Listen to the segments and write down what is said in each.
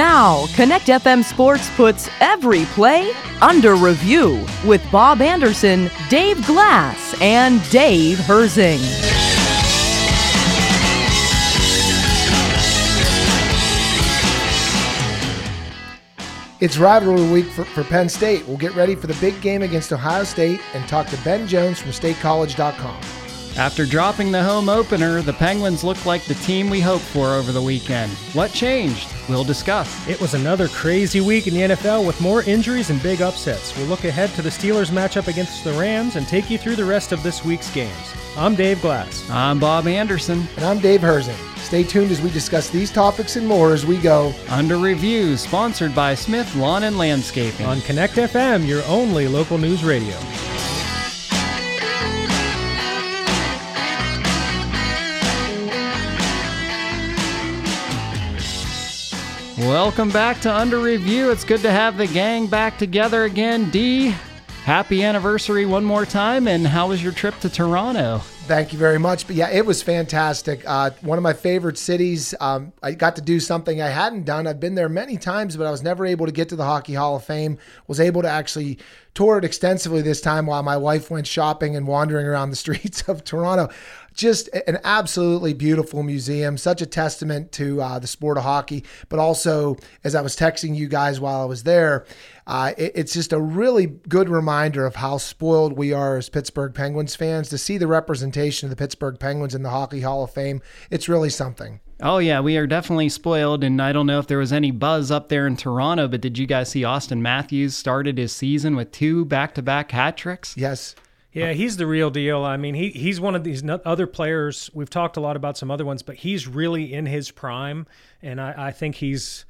Now, Connect FM Sports puts every play under review with Bob Anderson, Dave Glass, and Dave Herzing. It's rivalry week for, for Penn State. We'll get ready for the big game against Ohio State and talk to Ben Jones from statecollege.com. After dropping the home opener, the Penguins looked like the team we hoped for over the weekend. What changed? We'll discuss. It was another crazy week in the NFL with more injuries and big upsets. We'll look ahead to the Steelers matchup against the Rams and take you through the rest of this week's games. I'm Dave Glass. I'm Bob Anderson. And I'm Dave Herzing. Stay tuned as we discuss these topics and more as we go. Under Review, sponsored by Smith Lawn and Landscaping. On Connect FM, your only local news radio. Welcome back to Under Review. It's good to have the gang back together again. D, happy anniversary one more time. And how was your trip to Toronto? Thank you very much. But yeah, it was fantastic. Uh, one of my favorite cities. Um, I got to do something I hadn't done. I've been there many times, but I was never able to get to the Hockey Hall of Fame. Was able to actually tour it extensively this time while my wife went shopping and wandering around the streets of Toronto just an absolutely beautiful museum, such a testament to uh, the sport of hockey. But also, as I was texting you guys while I was there, uh, it, it's just a really good reminder of how spoiled we are as Pittsburgh Penguins fans to see the representation of the Pittsburgh Penguins in the Hockey Hall of Fame. It's really something. Oh yeah, we are definitely spoiled, and I don't know if there was any buzz up there in Toronto, but did you guys see Auston Matthews started his season with two back-to-back hat tricks? Yes. Yeah, he's the real deal. I mean, he he's one of these other players. We've talked a lot about some other ones, but he's really in his prime, and I, I think he's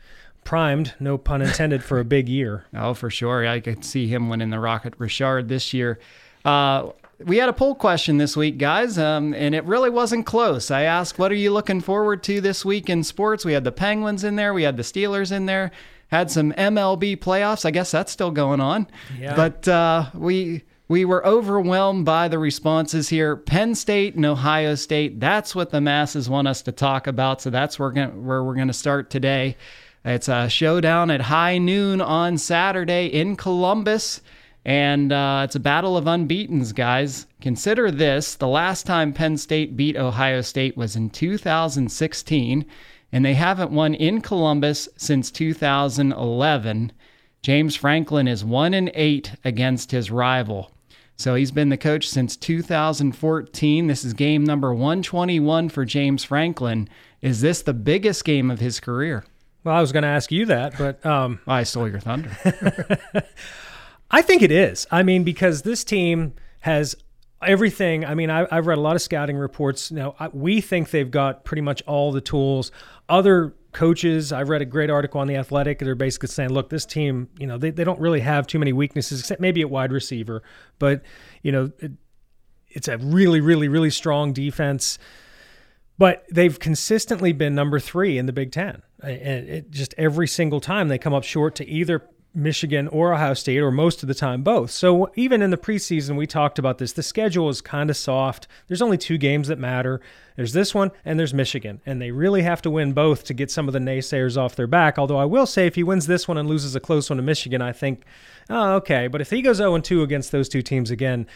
primed, no pun intended, for a big year. Oh, for sure. I could see him winning the Rocket Richard this year. Uh, we had a poll question this week, guys, um, and it really wasn't close. I asked, "What are you looking forward to this week in sports?" We had the Penguins in there, we had the Steelers in there, had some MLB playoffs. I guess that's still going on. Yeah. But uh, we we were overwhelmed by the responses here. Penn State and Ohio State, that's what the masses want us to talk about. So that's where, where we're going to start today. It's a showdown at high noon on Saturday in Columbus. And uh, it's a battle of unbeatens, guys. Consider this the last time Penn State beat Ohio State was in 2016, and they haven't won in Columbus since 2011. James Franklin is 1 and 8 against his rival. So he's been the coach since 2014. This is game number 121 for James Franklin. Is this the biggest game of his career? Well, I was going to ask you that, but um, I stole your thunder. I think it is. I mean, because this team has everything. I mean, I, have read a lot of scouting reports. Now, I, we think they've got pretty much all the tools. Other coaches. I've read a great article on the Athletic. They're basically saying, look, this team, you know, they, they don't really have too many weaknesses, except maybe at wide receiver. But you know, it, it's a really, really, really strong defense. But they've consistently been number three in the Big Ten. And it just every single time they come up short to either Michigan or Ohio State, or most of the time both. So even in the preseason, we talked about this. The schedule is kind of soft. There's only two games that matter. There's this one and there's Michigan, and they really have to win both to get some of the naysayers off their back. Although I will say, if he wins this one and loses a close one to Michigan, I think, oh, okay. But if he goes 0 2 against those two teams again,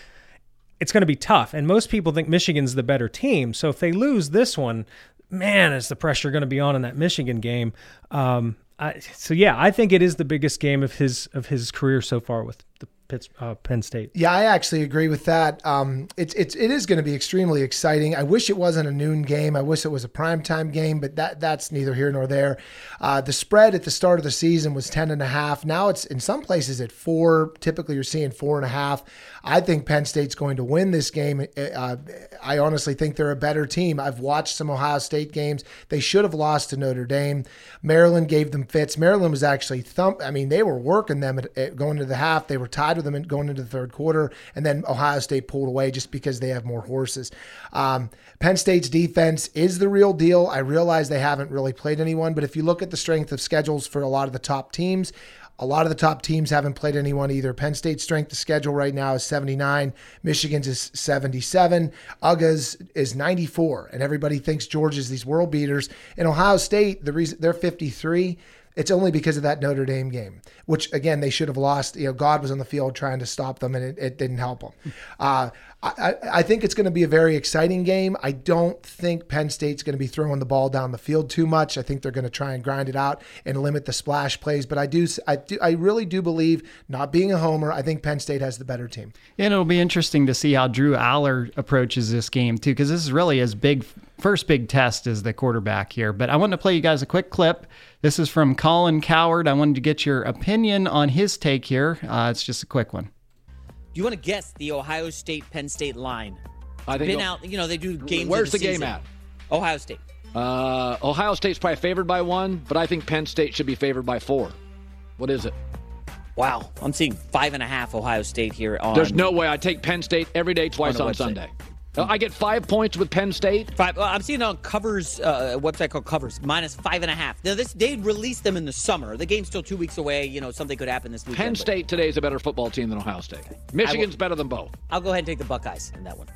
it's going to be tough. And most people think Michigan's the better team. So if they lose this one, man, is the pressure going to be on in that Michigan game? Um, I, so yeah, I think it is the biggest game of his of his career so far with the Pitts, uh, Penn State. Yeah, I actually agree with that. Um, it's it's it is going to be extremely exciting. I wish it wasn't a noon game. I wish it was a primetime game, but that that's neither here nor there. Uh, the spread at the start of the season was ten and a half. Now it's in some places at four. Typically, you're seeing four and a half. I think Penn State's going to win this game. Uh, I honestly think they're a better team. I've watched some Ohio State games. They should have lost to Notre Dame. Maryland gave them fits. Maryland was actually thump. I mean, they were working them at, at going to the half. They were tied tied with them going into the third quarter, and then Ohio State pulled away just because they have more horses. Um, Penn State's defense is the real deal. I realize they haven't really played anyone, but if you look at the strength of schedules for a lot of the top teams, a lot of the top teams haven't played anyone either. Penn State's strength of schedule right now is 79. Michigan's is 77. UGA's is 94. And everybody thinks Georgia's these world beaters. In Ohio State, the reason they're 53 It's only because of that Notre Dame game, which again they should have lost. You know, God was on the field trying to stop them, and it, it didn't help them. Uh, I, I think it's going to be a very exciting game. I don't think Penn State's going to be throwing the ball down the field too much. I think they're going to try and grind it out and limit the splash plays. But I do, I do, I really do believe, not being a homer, I think Penn State has the better team. And it'll be interesting to see how Drew Allar approaches this game too, because this is really his big first big test as the quarterback here. But I wanted to play you guys a quick clip. This is from Colin Cowherd. I wanted to get your opinion on his take here. Uh, it's just a quick one. Do you want to guess the Ohio State Penn State line? I think Been out, you know, they do games. Where's the, the game at? Ohio State. Uh, Ohio State's probably favored by one, but I think Penn State should be favored by four. What is it? Wow, I'm seeing five and a half Ohio State here on. There's no way I take Penn State every day, twice On on. Sunday. Uh, I get five points with Penn State. Five, well, I'm seeing it on covers, uh, website called Covers, minus five and a half. Now, this they released them in the summer. The game's still two weeks away. You know, something could happen this weekend. Penn State today is a better football team than Ohio State. Michigan's better than both. I'll go ahead and take the Buckeyes in that one.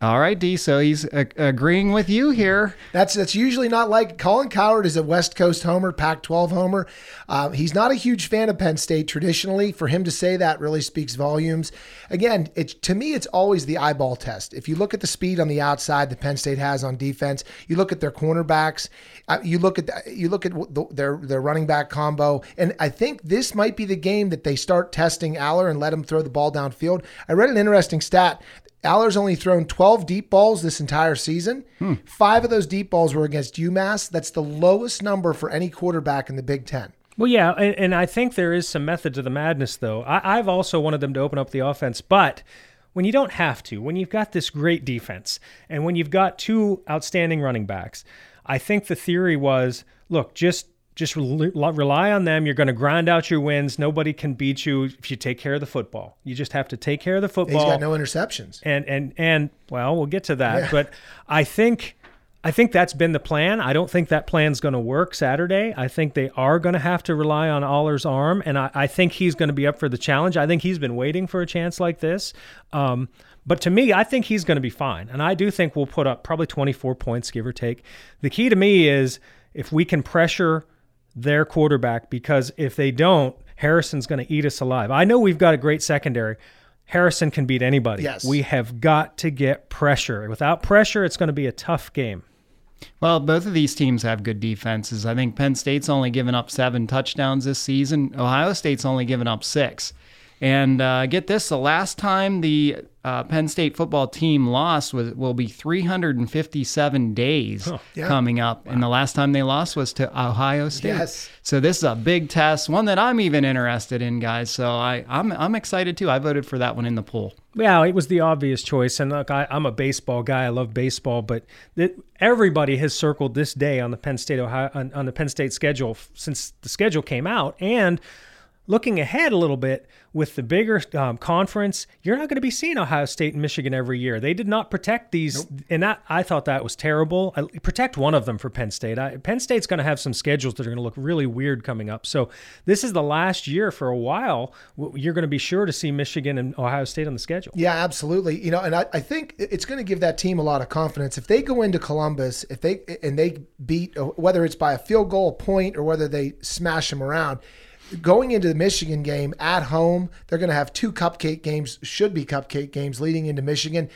All right, D. So he's uh, agreeing with you here. That's that's usually not like Colin Cowherd is a West Coast homer, Pac-12 homer. Uh, he's not a huge fan of Penn State traditionally. For him to say that really speaks volumes. Again, it's to me, it's always the eyeball test. If you look at the speed on the outside that Penn State has on defense, you look at their cornerbacks, uh, you look at the, you look at the, their their running back combo, and I think this might be the game that they start testing Allar and let him throw the ball downfield. I read an interesting stat. Allar's only thrown 12 deep balls this entire season. Hmm. Five of those deep balls were against UMass. That's the lowest number for any quarterback in the Big Ten. Well, yeah, and, and I think there is some method to the madness, though. I, I've also wanted them to open up the offense, but when you don't have to, when you've got this great defense, and when you've got two outstanding running backs, I think the theory was, look, just just rel- rely on them. You're going to grind out your wins. Nobody can beat you if you take care of the football. You just have to take care of the football. He's got no interceptions. and and and well, we'll get to that. Yeah. But I think I think that's been the plan. I don't think that plan's going to work Saturday. I think they are going to have to rely on Allar's arm, and I, I think he's going to be up for the challenge. I think he's been waiting for a chance like this. Um, but to me, I think he's going to be fine, and I do think we'll put up probably 24 points, give or take. The key to me is if we can pressure their quarterback, because if they don't, Harrison's going to eat us alive. I know we've got a great secondary. Harrison can beat anybody. Yes. We have got to get pressure. Without pressure, it's going to be a tough game. Well, both of these teams have good defenses. I think Penn State's only given up seven touchdowns this season. Ohio State's only given up six. And uh, get this: the last time the uh, Penn State football team lost was will be 357 days Yeah. coming up, and the last time they lost was to Ohio State. Yes. So this is a big test, one that I'm even interested in, guys. So I, I'm I'm excited too. I voted for that one in the poll. Yeah, it was the obvious choice. And look, I, I'm a baseball guy. I love baseball, but that everybody has circled this day on the Penn State Ohio on, on the Penn State schedule since the schedule came out. And looking ahead a little bit with the bigger um, conference, you're not going to be seeing Ohio State and Michigan every year. They did not protect these, and that I thought that was terrible. I, protect one of them for Penn State. I, Penn State's going to have some schedules that are going to look really weird coming up. So this is the last year for a while. You're going to be sure to see Michigan and Ohio State on the schedule. Yeah, absolutely. You know, and I, I think it's going to give that team a lot of confidence. If they go into Columbus, if they and they beat whether it's by a field goal, a point, or whether they smash them around, going into the Michigan game at home, they're going to have two cupcake games, should be cupcake games leading into Michigan.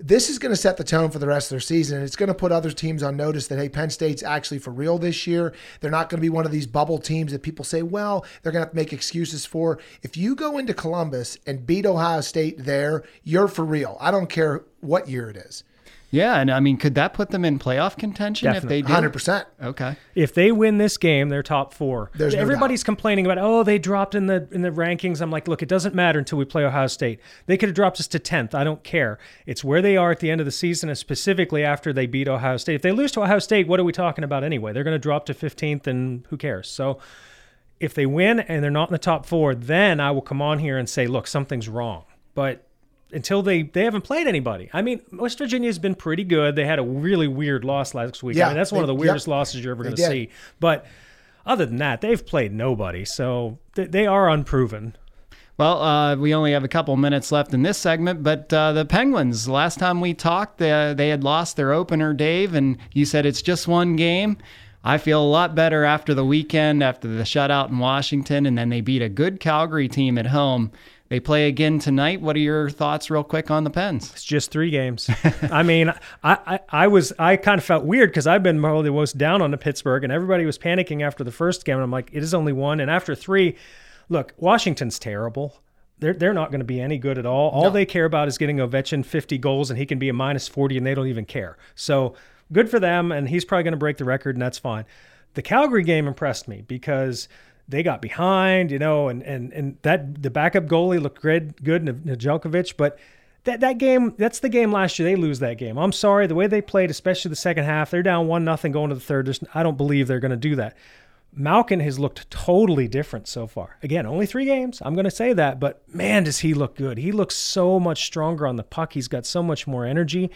This is going to set the tone for the rest of their season. It's going to put other teams on notice that hey, Penn State's actually for real this year. They're not going to be one of these bubble teams that people say, well, they're going to have to make excuses for. If you go into Columbus and beat Ohio State there, you're for real. I don't care what year it is. Yeah, and I mean, could that put them in playoff contention Definitely. if they do? 100%. Okay. If they win this game, they're top four. There's no Everybody's complaining about oh they dropped in the in the rankings. I'm like, look, it doesn't matter until we play Ohio State. They could have dropped us to tenth. I don't care. It's where they are at the end of the season, and specifically after they beat Ohio State. If they lose to Ohio State, what are we talking about anyway? They're going to drop to 15th, and who cares? So. If they win and they're not in the top four, then I will come on here and say, look, something's wrong. But until they they haven't played anybody. I mean, West Virginia's been pretty good. They had a really weird loss last week. Yeah, I mean, that's one of the weirdest yep. losses you're ever going to see. But other than that, they've played nobody, so they, they are unproven. Well, uh, we only have a couple minutes left in this segment, but uh, the Penguins, last time we talked, they, they had lost their opener, Dave, and you said it's just one game. I feel a lot better after the weekend, after the shutout in Washington, and then they beat a good Calgary team at home. They play again tonight. What are your thoughts, real quick, on the Pens? It's just three games. I mean, I, I, I, was I kind of felt weird because I've been probably the most down on the Pittsburgh, and everybody was panicking after the first game. And I'm like, it is only one, and after three, look, Washington's terrible. They're they're not going to be any good at all. All no. they care about is getting Ovechkin 50 goals, and he can be a minus 40, and they don't even care. So good for them, and he's probably going to break the record, and that's fine. The Calgary game impressed me because they got behind, you know, and and and that the backup goalie looked good, good, Nedeljkovic, but that that game, that's the game last year. They lose that game. I'm sorry, the way they played, especially the second half, they're down one nothing going to the third. There's, I don't believe they're going to do that. Malkin has looked totally different so far. Again, only three games. I'm going to say that, but man, does he look good. He looks so much stronger on the puck. He's got so much more energy.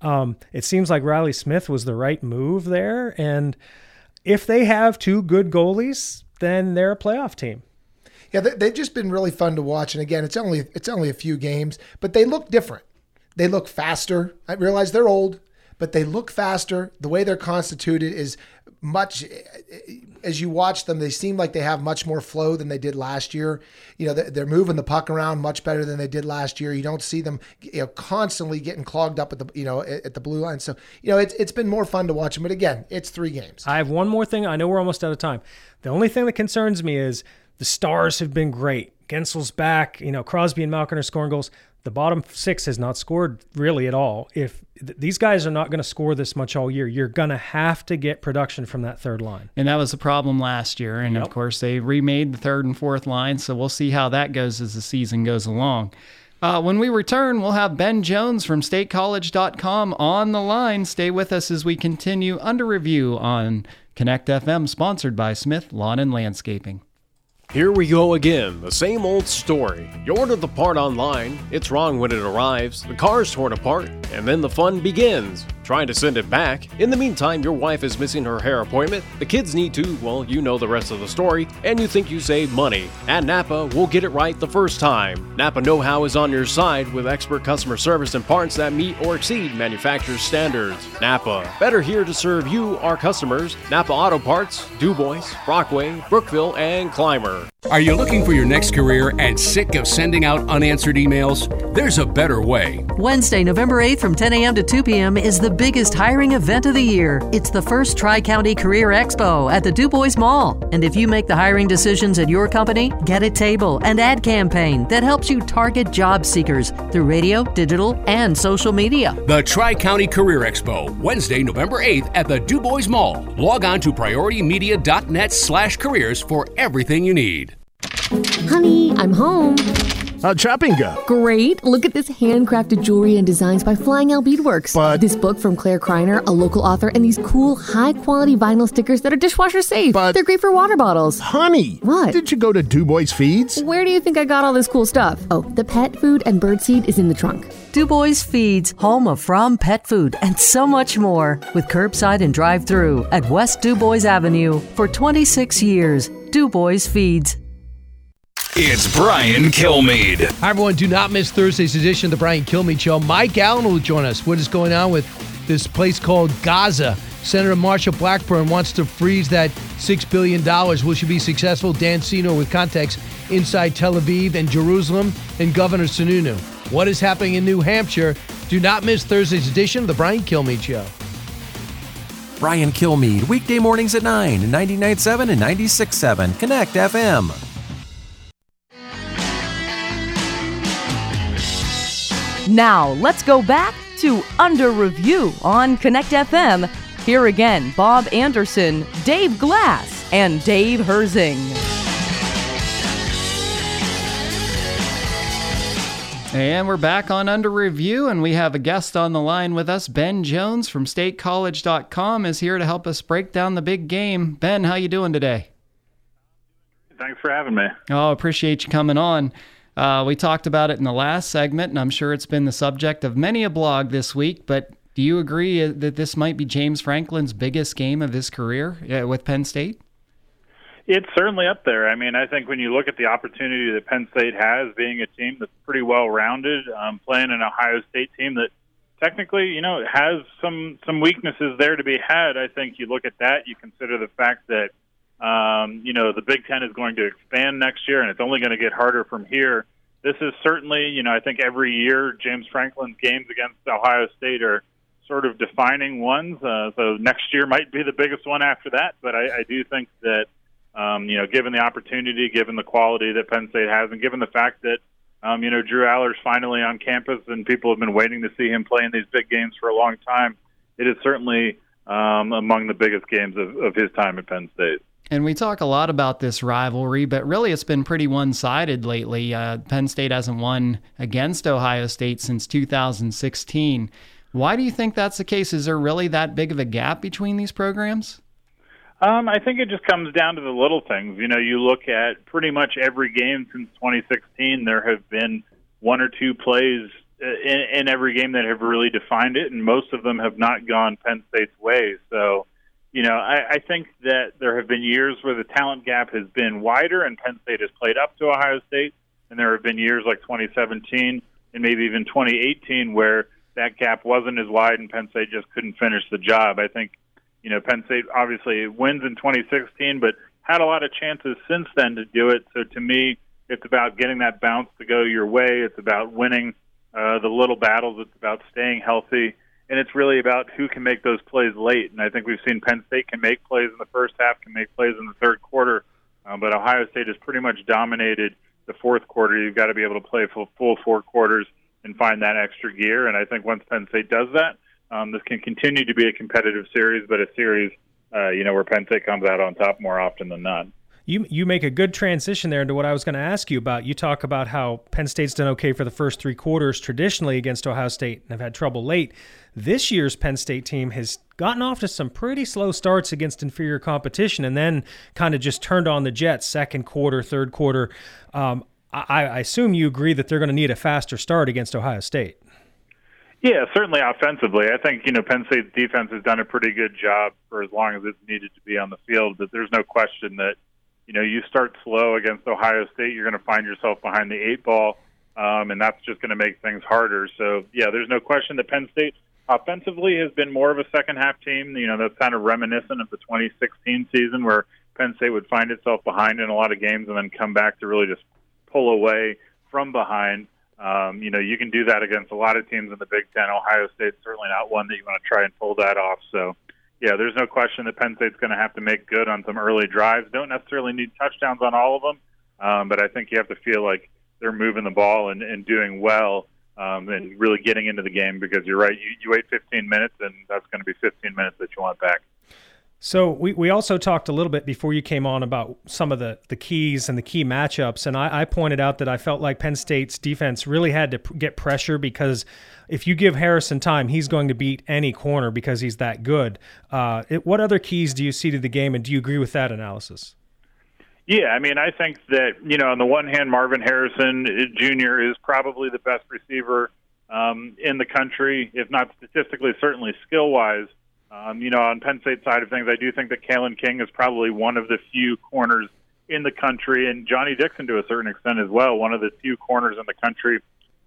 Um, it seems like Reilly Smith was the right move there. And if they have two good goalies, then they're a playoff team. Yeah, they, have just been really fun to watch. And again, it's only it's only a few games, but they look different. They look faster. I realize they're old, but they look faster. The way they're constituted is much eh, eh, as you watch them they seem like they have much more flow than they did last year. You know they're moving the puck around much better than they did last year. You don't see them you know constantly getting clogged up at the you know at the blue line. So you know it's it's been more fun to watch them but again it's three games. I have one more thing. I know we're almost out of time. The only thing that concerns me is the stars have been great. Guentzel's back. You know crosby and malkin are scoring goals the bottom six has not scored really at all. If th- these guys are not going to score this much all year, you're going to have to get production from that third line. And that was a problem last year. And yep. of course, they remade the third and fourth line. So we'll see how that goes as the season goes along. Uh, when we return, we'll have Ben Jones from statecollege.com on the line. Stay with us as we continue under review on Connect FM, sponsored by Smith Lawn and Landscaping. Here we go again, the same old story. You order the part online, it's wrong when it arrives, the car's torn apart, and then the fun begins trying to send it back. In the meantime, your wife is missing her hair appointment, the kids need to, well, you know the rest of the story, and you think you save money. At Napa, we'll get it right the first time. Napa Know How is on your side with expert customer service and parts that meet or exceed manufacturer's standards. Napa, better here to serve you, our customers. Napa Auto Parts, Dubois, Brockway, Brookville, and Clymer. Are you looking for your next career and sick of sending out unanswered emails? There's a better way. Wednesday, November 8th from 10 a.m. to 2 p.m. is the biggest hiring event of the year. It's the first Tri County Career Expo at the Dubois Mall. And if you make the hiring decisions at your company, get a table and ad campaign that helps you target job seekers through radio, digital, and social media. The Tri County Career Expo, Wednesday, November 8th at the Dubois Mall. Log on to prioritymedia.net slash careers for everything you need. Honey, I'm home. How'd shopping go? Great. Look at this handcrafted jewelry and designs by Flying Owl Beadworks. But this book from Claire Kreiner, a local author, and these cool, high-quality vinyl stickers that are dishwasher safe. But they're great for water bottles. Honey, what? Did you go to Dubois Feeds? Where do you think I got all this cool stuff? Oh, the pet food and birdseed is in the trunk. Dubois Feeds, home of Fromm Pet Food, and so much more, with curbside and drive-through at West Dubois Avenue for 26 years. Dubois Feeds. It's Brian Kilmeade. Hi, everyone. Do not miss Thursday's edition of the Brian Kilmeade Show. Mike Allen will join us. What is going on with this place called Gaza? Senator Marsha Blackburn wants to freeze that $6 billion. Will she be successful? Dan Senor with context inside Tel Aviv and Jerusalem and Governor Sununu. What is happening in New Hampshire? Do not miss Thursday's edition of the Brian Kilmeade Show. Brian Kilmeade, weekday mornings at 9, 99.7 and 96.7. Connect FM. Now, let's go back to Under Review on Connect FM. Here again, Bob Anderson, Dave Glass, and Dave Herzing. And we're back on Under Review, and we have a guest on the line with us. Ben Jones from StateCollege.com is here to help us break down the big game. Ben, how you doing today? Thanks for having me. Oh, appreciate you coming on. Uh, we talked about it in the last segment, and I'm sure it's been the subject of many a blog this week. But do you agree uh, that this might be James Franklin's biggest game of his career uh, with Penn State? It's certainly up there. I mean, I think when you look at the opportunity that Penn State has, being a team that's pretty well rounded, um, playing an Ohio State team that technically, you know, has some some weaknesses there to be had. I think you look at that, you consider the fact that um, you know the Big Ten is going to expand next year, and it's only going to get harder from here. This is certainly, you know, I think every year James Franklin's games against Ohio State are sort of defining ones. Uh, so next year might be the biggest one after that. But I, I do think that, um, you know, given the opportunity, given the quality that Penn State has, and given the fact that, um, you know, Drew Allar's finally on campus and people have been waiting to see him play in these big games for a long time, it is certainly um, among the biggest games of, of his time at Penn State. And we talk a lot about this rivalry, but really it's been pretty one sided lately. Uh, Penn State hasn't won against Ohio State since 2016. Why do you think that's the case? Is there really that big of a gap between these programs? Um, I think it just comes down to the little things. You know, you look at pretty much every game since 2016, there have been one or two plays uh, in, in every game that have really defined it, and most of them have not gone Penn State's way. So, you know, I, I think that there have been years where the talent gap has been wider and Penn State has played up to Ohio State, and there have been years like 2017 and maybe even 2018 where that gap wasn't as wide and Penn State just couldn't finish the job. I think, you know, Penn State obviously wins in 2016, but had a lot of chances since then to do it. So to me, it's about getting that bounce to go your way. It's about winning uh, the little battles. It's about staying healthy and it's really about who can make those plays late. And I think we've seen Penn State can make plays in the first half, can make plays in the third quarter, um, but Ohio State has pretty much dominated the fourth quarter. You've got to be able to play full, full four quarters and find that extra gear. And I think once Penn State does that, um, this can continue to be a competitive series, but a series, uh, you know, where Penn State comes out on top more often than not. You you make a good transition there into what I was going to ask you about. You talk about how Penn State's done okay for the first three quarters traditionally against Ohio State and have had trouble late. This year's Penn State team has gotten off to some pretty slow starts against inferior competition and then kind of just turned on the jets second quarter, third quarter. Um, I, I assume you agree that they're going to need a faster start against Ohio State. Yeah, certainly offensively. I think, you know, Penn State's defense has done a pretty good job for as long as it's needed to be on the field, but there's no question that you know, you start slow against Ohio State, you're going to find yourself behind the eight ball, um, and that's just going to make things harder. So, yeah, there's no question that Penn State offensively has been more of a second half team. You know, that's kind of reminiscent of the 2016 season where Penn State would find itself behind in a lot of games and then come back to really just pull away from behind. Um, you know, you can do that against a lot of teams in the Big Ten. Ohio State's certainly not one that you want to try and pull that off. So, yeah, there's no question that Penn State's going to have to make good on some early drives. Don't necessarily need touchdowns on all of them, um, but I think you have to feel like they're moving the ball and, and doing well um, and really getting into the game because you're right. You, you wait 15 minutes, and that's going to be 15 minutes that you want back. So we, we also talked a little bit before you came on about some of the, the keys and the key matchups, and I, I pointed out that I felt like Penn State's defense really had to p- get pressure because if you give Harrison time, he's going to beat any corner because he's that good. Uh, it, what other keys do you see to the game, and do you agree with that analysis? Yeah, I mean, I think that you know, on the one hand, Marvin Harrison uh, Jr. is probably the best receiver um, in the country, if not statistically, certainly skill wise. Um, you know, on Penn State side of things, I do think that Kalen King is probably one of the few corners in the country, and Johnny Dixon to a certain extent as well, one of the few corners in the country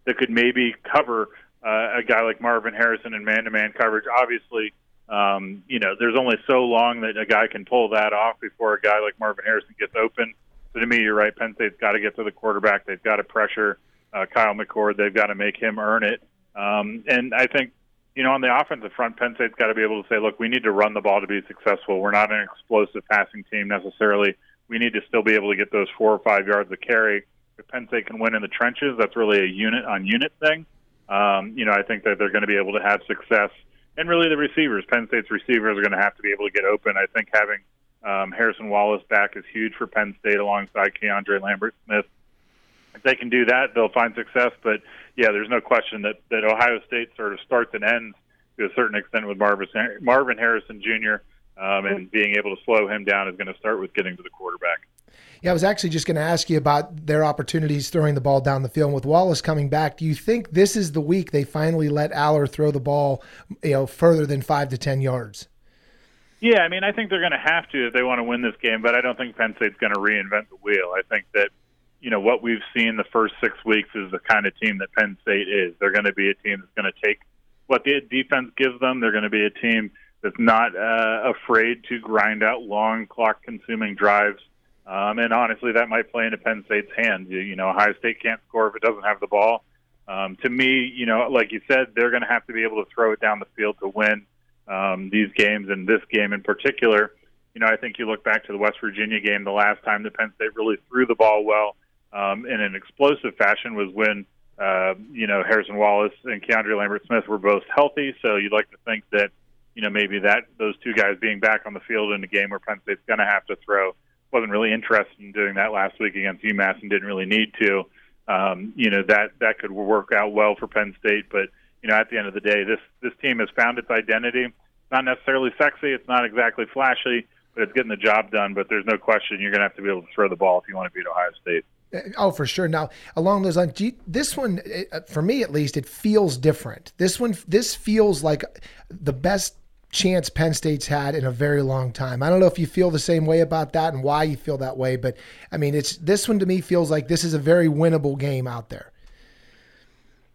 that could maybe cover uh, a guy like Marvin Harrison in man-to-man coverage. Obviously, um, you know, there's only so long that a guy can pull that off before a guy like Marvin Harrison gets open. So to me, you're right. Penn State's got to get to the quarterback. They've got to pressure uh, Kyle McCord. They've got to make him earn it. Um, and I think you know, on the offensive front, Penn State's got to be able to say, look, we need to run the ball to be successful. We're not an explosive passing team necessarily. We need to still be able to get those four or five yards of carry. If Penn State can win in the trenches, that's really a unit on unit thing. Um, you know, I think that they're going to be able to have success. And really, the receivers, Penn State's receivers, are going to have to be able to get open. I think having um, Harrison Wallace back is huge for Penn State alongside Keandre Lambert Smith. If they can do that, they'll find success. But yeah, there's no question that that Ohio State sort of starts and ends to a certain extent with Marvin Marvin Harrison Jr. Um, and being able to slow him down is going to start with getting to the quarterback. Yeah, I was actually just going to ask you about their opportunities throwing the ball down the field. And with Wallace coming back, do you think this is the week they finally let Allar throw the ball, you know, further than five to ten yards? Yeah, I mean, I think they're going to have to if they want to win this game, but I don't think Penn State's going to reinvent the wheel. I think that you know what we've seen the first six weeks is the kind of team that Penn State is. They're going to be a team that's going to take what the defense gives them. They're going to be a team that's not uh, afraid to grind out long clock consuming drives. Um, and honestly, that might play into Penn State's hand. You, you know, Ohio State can't score if it doesn't have the ball. Um, to me, you know, like you said, they're going to have to be able to throw it down the field to win um, these games, and this game in particular. You know, I think you look back to the West Virginia game. The last time that Penn State really threw the ball well um, in an explosive fashion was when uh, you know Harrison Wallace and Keandre Lambert Smith were both healthy. So you'd like to think that you know maybe that those two guys being back on the field in a game where Penn State's going to have to throw wasn't really interested in doing that last week against UMass and didn't really need to. Um, you know that that could work out well for Penn State, but you know at the end of the day, this this team has found its identity. Not necessarily sexy, it's not exactly flashy, but it's getting the job done. But there's no question you're going to have to be able to throw the ball if you want to beat Ohio State. Oh, for sure. Now, along those lines, this one, for me at least, it feels different. This one, this feels like the best chance Penn State's had in a very long time. I don't know if you feel the same way about that and why you feel that way, but I mean, it's this one to me feels like this is a very winnable game out there.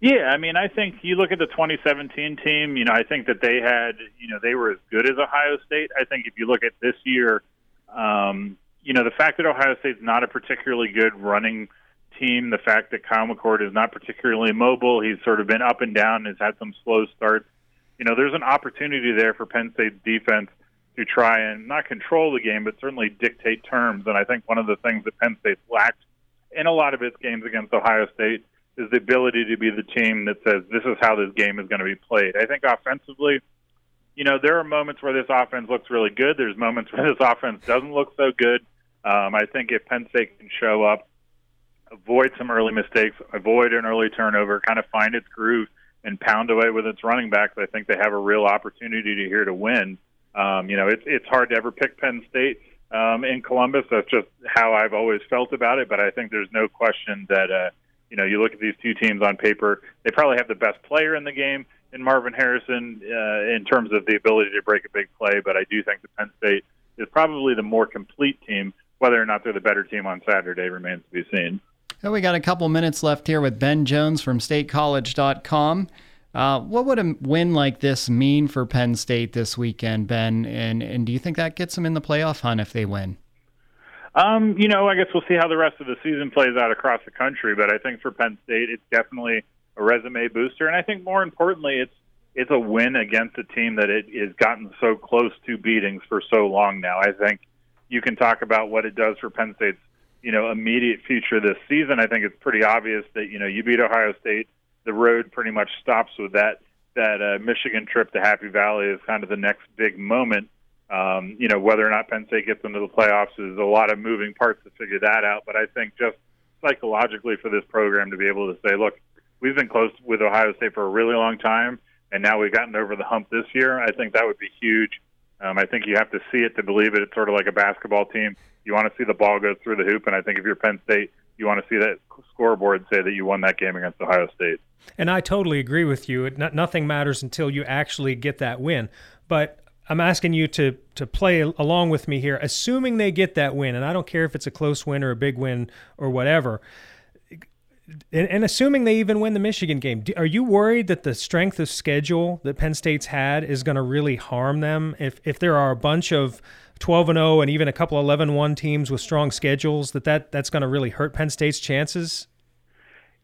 Yeah, I mean, I think you look at the 2017 team. You know, I think that they had, you know, they were as good as Ohio State. I think if you look at this year, um, you know, the fact that Ohio State's not a particularly good running team, the fact that Kyle McCord is not particularly mobile, he's sort of been up and down, has had some slow starts you know, there's an opportunity there for Penn State's defense to try and not control the game, but certainly dictate terms. And I think one of the things that Penn State lacked in a lot of its games against Ohio State is the ability to be the team that says this is how this game is going to be played. I think offensively, you know, there are moments where this offense looks really good. There's moments where this offense doesn't look so good. Um, I think if Penn State can show up, avoid some early mistakes, avoid an early turnover, kind of find its groove, and pound away with its running backs, I think they have a real opportunity to here to win. Um, you know, it's it's hard to ever pick Penn State um, in Columbus. That's just how I've always felt about it. But I think there's no question that uh, you know you look at these two teams on paper, they probably have the best player in the game in Marvin Harrison uh, in terms of the ability to break a big play. But I do think that Penn State is probably the more complete team. Whether or not they're the better team on Saturday remains to be seen. So we got a couple minutes left here with Ben Jones from StateCollege.com. Uh, what would a win like this mean for Penn State this weekend, Ben? And and do you think that gets them in the playoff hunt if they win? Um, you know, I guess we'll see how the rest of the season plays out across the country. But I think for Penn State, it's definitely a resume booster, and I think more importantly, it's it's a win against a team that it has gotten so close to beatings for so long now. I think you can talk about what it does for Penn State's you know immediate future this season, I think it's pretty obvious that you know you beat Ohio State, the road pretty much stops with that. That uh, Michigan trip to Happy Valley is kind of the next big moment. Um, you know whether or not Penn State gets into the playoffs is a lot of moving parts to figure that out. But I think just psychologically for this program to be able to say, look, we've been close with Ohio State for a really long time, and now we've gotten over the hump this year. I think that would be huge. Um, I think you have to see it to believe it. It's sort of like a basketball team you want to see the ball go through the hoop, and I think if you're Penn State, you want to see that scoreboard say that you won that game against Ohio State. And I totally agree with you. It, nothing matters until you actually get that win. But I'm asking you to to play along with me here, assuming they get that win, and I don't care if it's a close win or a big win or whatever. And, and assuming they even win the Michigan game, are you worried that the strength of schedule that Penn State's had is going to really harm them? If if there are a bunch of 12 and 0 and even a couple 11 1 teams with strong schedules that, that that's going to really hurt Penn State's chances?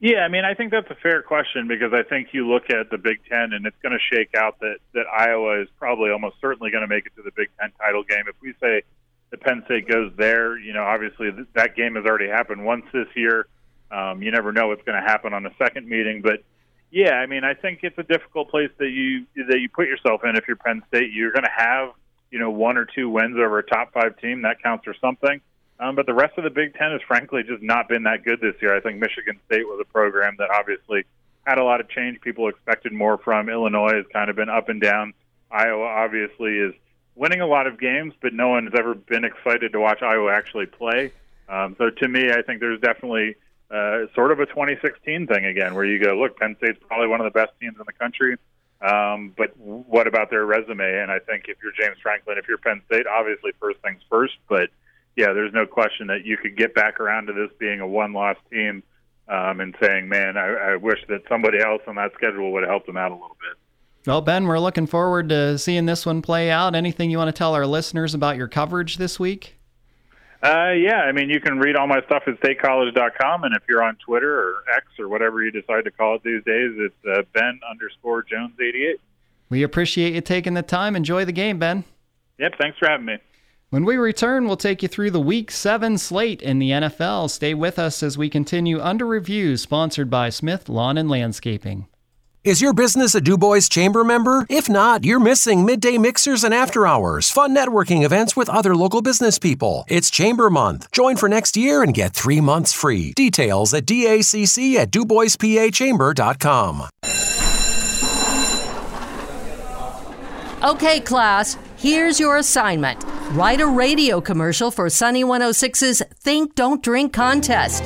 Yeah, I mean, I think that's a fair question because I think you look at the Big Ten and it's going to shake out that, that Iowa is probably almost certainly going to make it to the Big Ten title game. If we say the Penn State goes there, you know, obviously that game has already happened once this year. Um, you never know what's going to happen on the second meeting, but yeah, I mean, I think it's a difficult place that you that you put yourself in if you're Penn State. You're going to have you know one or two wins over a top five team that counts for something. Um, but the rest of the Big Ten has frankly just not been that good this year. I think Michigan State was a program that obviously had a lot of change. People expected more from. Illinois has kind of been up and down. Iowa obviously is winning a lot of games, but no one has ever been excited to watch Iowa actually play. Um, so to me, I think there's definitely uh, sort of a 2016 thing again, where you go, look, Penn State's probably one of the best teams in the country. Um, but what about their resume? And I think if you're James Franklin, if you're Penn State, obviously first things first. But yeah, there's no question that you could get back around to this being a one-loss team um, and saying, "Man, I, I wish that somebody else on that schedule would have helped them out a little bit." Well, Ben, we're looking forward to seeing this one play out. Anything you want to tell our listeners about your coverage this week? Uh, yeah, I mean, you can read all my stuff at statecollege.com, and if you're on Twitter or X or whatever you decide to call it these days, it's uh, Ben underscore Jones 88. We appreciate you taking the time. Enjoy the game, Ben. Yep, thanks for having me. When we return, we'll take you through the Week 7 slate in the NFL. Stay with us as we continue Under Review, sponsored by Smith Lawn and Landscaping. Is your business a DuBois Chamber member? If not, you're missing midday mixers and after hours, fun networking events with other local business people. It's Chamber Month. Join for next year and get three months free. Details at DACC at DuBoisPAChamber.com. Okay, class, here's your assignment. Write a radio commercial for Sunny 106's Think Don't Drink contest.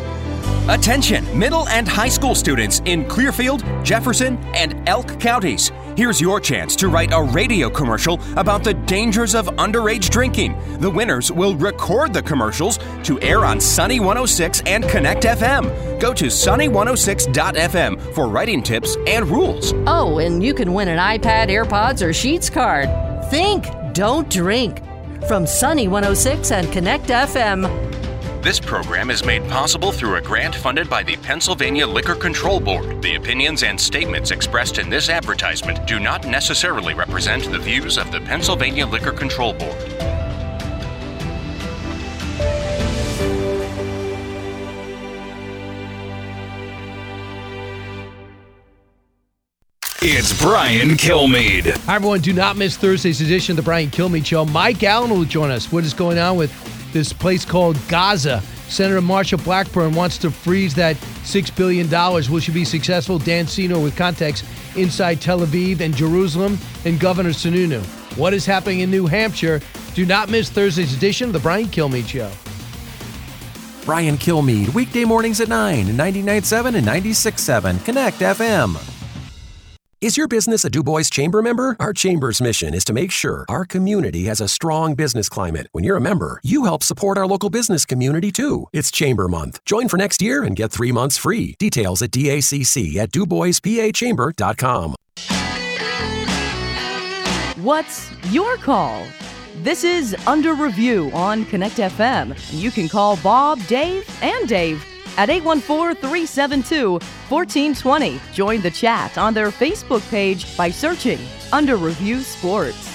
Attention, middle and high school students in Clearfield, Jefferson, and Elk counties. Here's your chance to write a radio commercial about the dangers of underage drinking. The winners will record the commercials to air on Sunny 106 and Connect FM. Go to sunny106.fm for writing tips and rules. Oh, and you can win an iPad, AirPods, or Sheetz card. Think, don't drink. From Sunny 106 and Connect FM. This program is made possible through a grant funded by the Pennsylvania Liquor Control Board. The opinions and statements expressed in this advertisement do not necessarily represent the views of the Pennsylvania Liquor Control Board. It's Brian Kilmeade. Hi, everyone. Do not miss Thursday's edition of the Brian Kilmeade Show. Mike Allen will join us. What is going on with this place called Gaza? Senator Marsha Blackburn wants to freeze that $6 billion. Will she be successful? Dan Senor with context inside Tel Aviv and Jerusalem and Governor Sununu. What is happening in New Hampshire? Do not miss Thursday's edition of the Brian Kilmeade Show. Brian Kilmeade, weekday mornings at 9, 99.7 and 96.7. Connect FM. Is your business a DuBois Chamber member? Our Chamber's mission is to make sure our community has a strong business climate. When you're a member, you help support our local business community too. It's Chamber Month. Join for next year and get three months free. Details at DACC at DuBoisPAChamber.com. What's your call? This is Under Review on Connect FM. You can call Bob, Dave, and Dave at 814 372 1420. Join the chat on their Facebook page by searching Under Review Sports.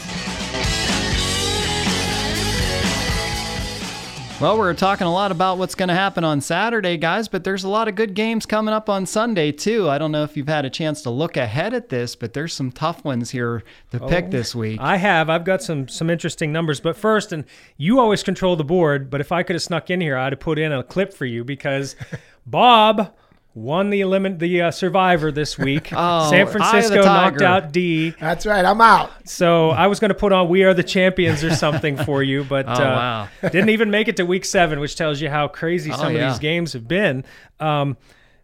Well, we're talking a lot about what's going to happen on Saturday, guys, but there's a lot of good games coming up on Sunday, too. I don't know if you've had a chance to look ahead at this, but there's some tough ones here to pick Oh, this week. I have. I've got some some interesting numbers. But first, and you always control the board. But if I could have snuck in here, I'd have put in a clip for you because Bob won the elimin- the uh, Survivor this week. Oh, San Eye of the Francisco knocked out D. That's right. I'm out. So I was going to put on "We Are the Champions" or something for you, but Oh, uh, wow. didn't even make it to Week Seven, which tells you how crazy Oh, some yeah. of these games have been. Um,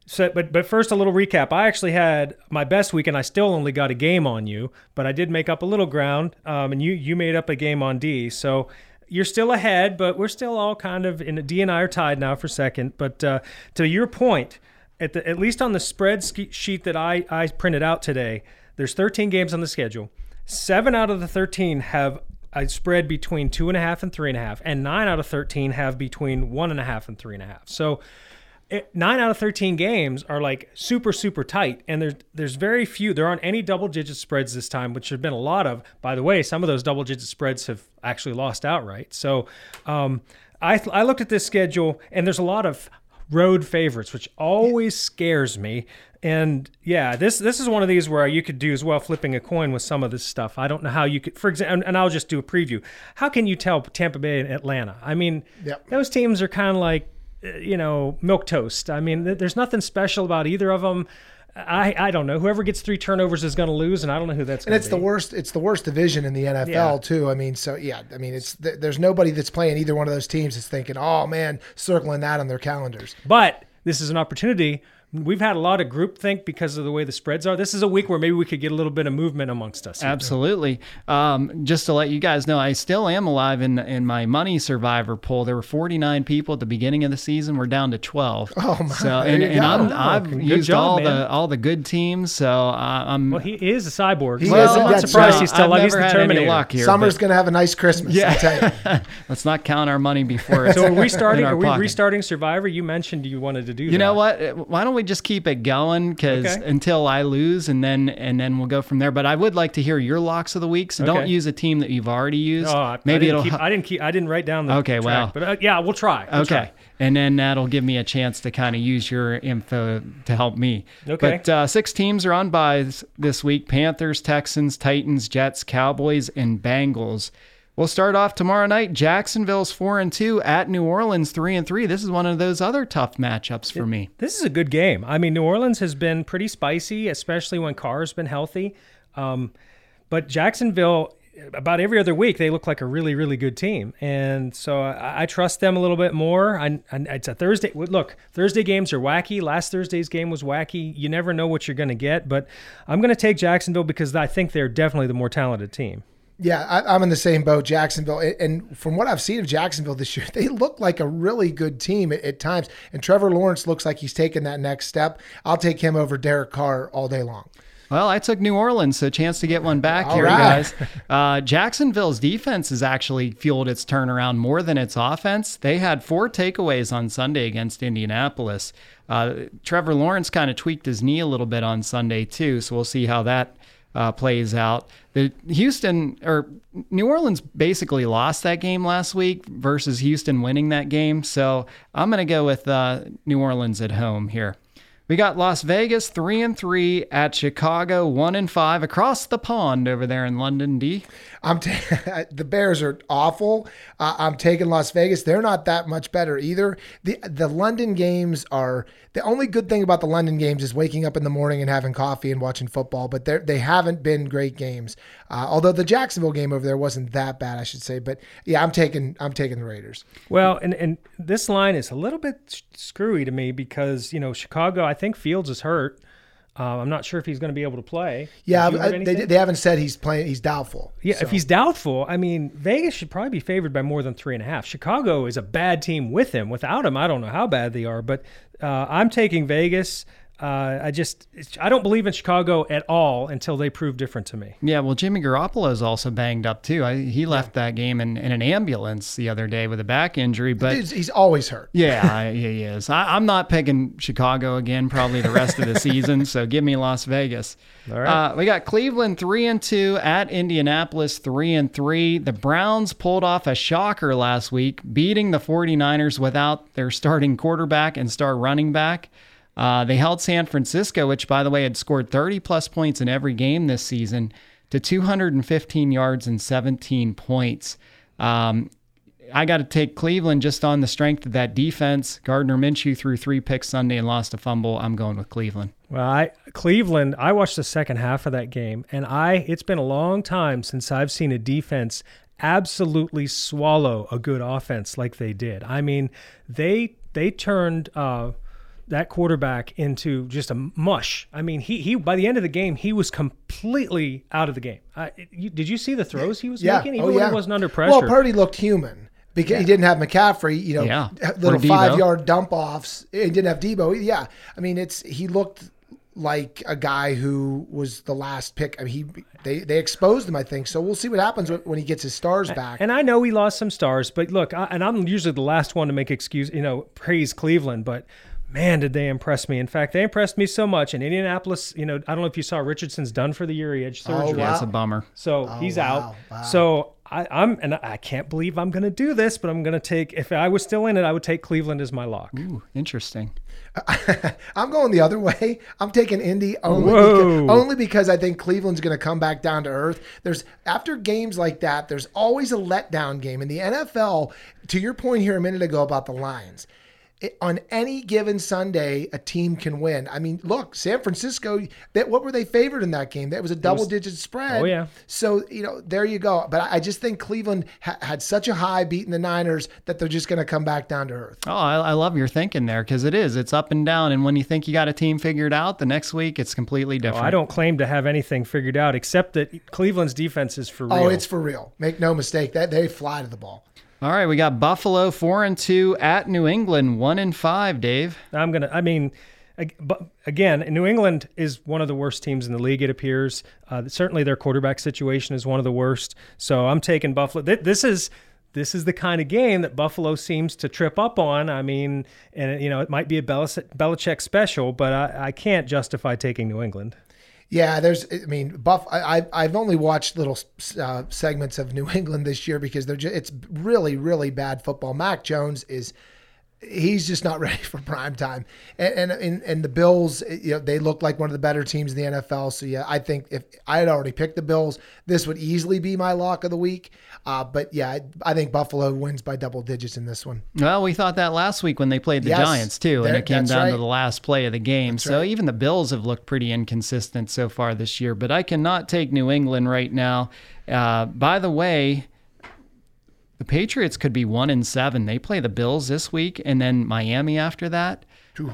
so, but but first, a little recap. I actually had my best week, and I still only got a game on you, but I did make up a little ground, um, and you you made up a game on D. So you're still ahead, but we're still all kind of in. D and I are tied now for second. But uh, to your point, at the at least on the spread sheet that I I printed out today, there's 13 games on the schedule. Seven out of the 13 have a spread between two and a half and three and a half, and nine out of 13 have between one and a half and three and a half. So it, nine out of 13 games are like super super tight and there's there's very few there aren't any double digit spreads this time which have been a lot of by the way some of those double digit spreads have actually lost outright so um, I, I looked at this schedule and there's a lot of road favorites which always scares me. And yeah this this is one of these where you could do as well flipping a coin with some of this stuff. I don't know how you could for example and, i'll just do a preview. How can you tell tampa bay and atlanta? I mean Yep. those teams are kind of like uh, you know milk toast. I mean there's nothing special about either of them i i don't know whoever gets three turnovers is going to lose and i don't know who that's And it's to the worst. It's the worst division in the NFL Yeah. too. I mean, so yeah. I mean, it's th- there's nobody that's playing either one of those teams that's thinking, oh man, circling that on their calendars. but this is an opportunity we've had a lot of groupthink because of the way the spreads are. This is a week where maybe we could get a little bit of movement amongst us. Absolutely. Um, just to let you guys know, I still am alive in in my money survivor poll. There were 49 people at the beginning of the season. We're down to 12. Oh my! So and, and I'm, Oh, I've good used job, all man. the all the good teams. So uh, I'm. Well, he is a cyborg. He so is, I'm not surprised right. he's still I've alive. He's never the had any Terminator. luck here. Summer's going to have a nice Christmas. I tell you. Let's not count our money before it's So are we in starting? our Are we pocket. restarting Survivor? You mentioned you wanted to do. You that. know what? Why don't we just keep it going? Because Okay. until I lose, and then and then we'll go from there. But I would like to hear your locks of the week. So don't use a team that you've already used. Oh, I, Maybe I it'll. Keep, I didn't keep. I didn't write down the. Okay, track, well. but uh, yeah, we'll try. We'll okay. try. And then that'll give me a chance to kind of use your info to help me. Okay. But uh, six teams are on buys this week Panthers, Texans, Titans, Jets, Cowboys, and Bengals. We'll start off tomorrow night. Jacksonville's four and two at New Orleans three and three. This is one of those other tough matchups for me. This is a good game. I mean, New Orleans has been pretty spicy, especially when Carr's been healthy. Um, but Jacksonville, about every other week, they look like a really, really good team, and so I, I trust them a little bit more. I, it's a Thursday. Look, Thursday games are wacky. Last Thursday's game was wacky. You never know what you're going to get, but I'm going to take Jacksonville because I think they're definitely the more talented team. Yeah, I, I'm in the same boat, Jacksonville. And- And from what I've seen of Jacksonville this year, they look like a really good team at, at times. And Trevor Lawrence looks like he's taking that next step. I'll take him over Derek Carr all day long. Well, I took New Orleans, so chance to get one back All here, right. guys. Uh, Jacksonville's defense has actually fueled its turnaround more than its offense. They had four takeaways on Sunday against Indianapolis. Uh, Trevor Lawrence kind of tweaked his knee a little bit on Sunday too, so we'll see how that uh, plays out. The Houston or New Orleans basically lost that game last week versus Houston winning that game, so I'm going to go with uh, New Orleans at home here. We got Las Vegas three and three at Chicago one and five across the pond over there in London. D. I'm t- the Bears are awful. Uh, I'm taking Las Vegas. They're not that much better either. the The London games are the only good thing about the London games is waking up in the morning and having coffee and watching football. But they they haven't been great games. Uh, although the Jacksonville game over there wasn't that bad, I should say. But yeah, I'm taking I'm taking the Raiders. Well, and, and this line is a little bit screwy to me because, you know, Chicago, I think Fields is hurt. Uh, I'm not sure if he's going to be able to play. Yeah, Have you heard I- they, they haven't said he's playing. He's doubtful. Yeah, So- if he's doubtful, I mean, Vegas should probably be favored by more than three and a half. Chicago is a bad team with him. Without him, I don't know how bad they are, but uh, I'm taking Vegas. Uh, I just, I don't believe in Chicago at all until they prove different to me. Yeah, well, Jimmy Garoppolo is also banged up too. I, he left that game in, in an ambulance the other day with a back injury, but He's, he's always hurt. yeah, I, he is. I, I'm not picking Chicago again, probably the rest of the season. So give me Las Vegas. All right. Uh, we got Cleveland three and two at Indianapolis three and three. The Browns pulled off a shocker last week, beating the 49ers without their starting quarterback and star running back. Uh, they held San Francisco, which by the way had scored 30 plus points in every game this season, to 215 yards and 17 points. Um, I got to take Cleveland just on the strength of that defense. Gardner Minshew threw three picks Sunday and lost a fumble. I'm going with Cleveland. Well, I Cleveland, I watched the second half of that game and I it's been a long time since I've seen a defense absolutely swallow a good offense like they did. I mean, they they turned uh that quarterback into just a mush. I mean, he he by the end of the game, he was completely out of the game. Uh, you, did you see the throws he was Yeah. making even oh, when yeah. he wasn't under pressure? Well, Purdy looked human because he didn't have McCaffrey. You know, Yeah. little Or Deebo. five yard dump offs. He didn't have Deebo. Yeah, I mean, it's he looked like a guy who was the last pick. I mean, he they they exposed him. I think so. We'll see what happens when- when he gets his stars back. And I know he lost some stars, but look, I, and I'm usually the last one to make excuse, you know, praise Cleveland, but man, did they impress me. In fact, they impressed me so much. In Indianapolis, you know, I don't know if you saw Richardson's done for the year. He had surgery. Oh, yeah, That's a bummer. So Oh, he's wow, out. wow. So I, I'm, and I can't believe I'm going to do this, but I'm going to take, if I was still in it, I would take Cleveland as my lock. Ooh, interesting. I'm going the other way. I'm taking Indy only because, only because I think Cleveland's going to come back down to earth. There's after games like that, there's always a letdown game in the NFL. To your point here a minute ago about the Lions, it- on any given Sunday, a team can win. I mean, look, San Francisco. That what were they favored in that game? That was a double-digit spread. Oh, yeah. So you know, there you go. But I I just think Cleveland ha- had such a high beating the Niners that they're just going to come back down to earth. Oh, I, I love your thinking there because it is. It's up and down. And when you think you got a team figured out, the next week it's completely oh, Well, different. I don't claim to have anything figured out except that Cleveland's defense is for oh, real. Oh, it's for real. Make no mistake. That they fly to the ball. All right, we got Buffalo four and two at New England one and five. Dave, I'm gonna. I mean, again, New England is one of the worst teams in the league. It appears. Uh, certainly, their quarterback situation is one of the worst. So I'm taking Buffalo. This is. This is the kind of game that Buffalo seems to trip up on. I mean, and you know, it might be a Belichick special, but I, I can't justify taking New England. Yeah, there's. I mean, Buff. I, I I've only watched little uh, segments of New England this year because they're just. It's really really bad football. Mac Jones is. He's just not ready for prime time, and and and, the Bills. You know, they look like one of the better teams in the NFL. So yeah, I think if I had already picked the Bills, this would easily be my lock of the week. Uh, but yeah, I, I think Buffalo wins by double digits in this one. well, we thought that last week when they played the Yes, Giants too, and it came that's down to the last play of the game. so right. even the Bills have looked pretty inconsistent so far this year. But I cannot take New England right now. Uh, by the way. The Patriots could be one and seven. They play the Bills this week, and then Miami after that.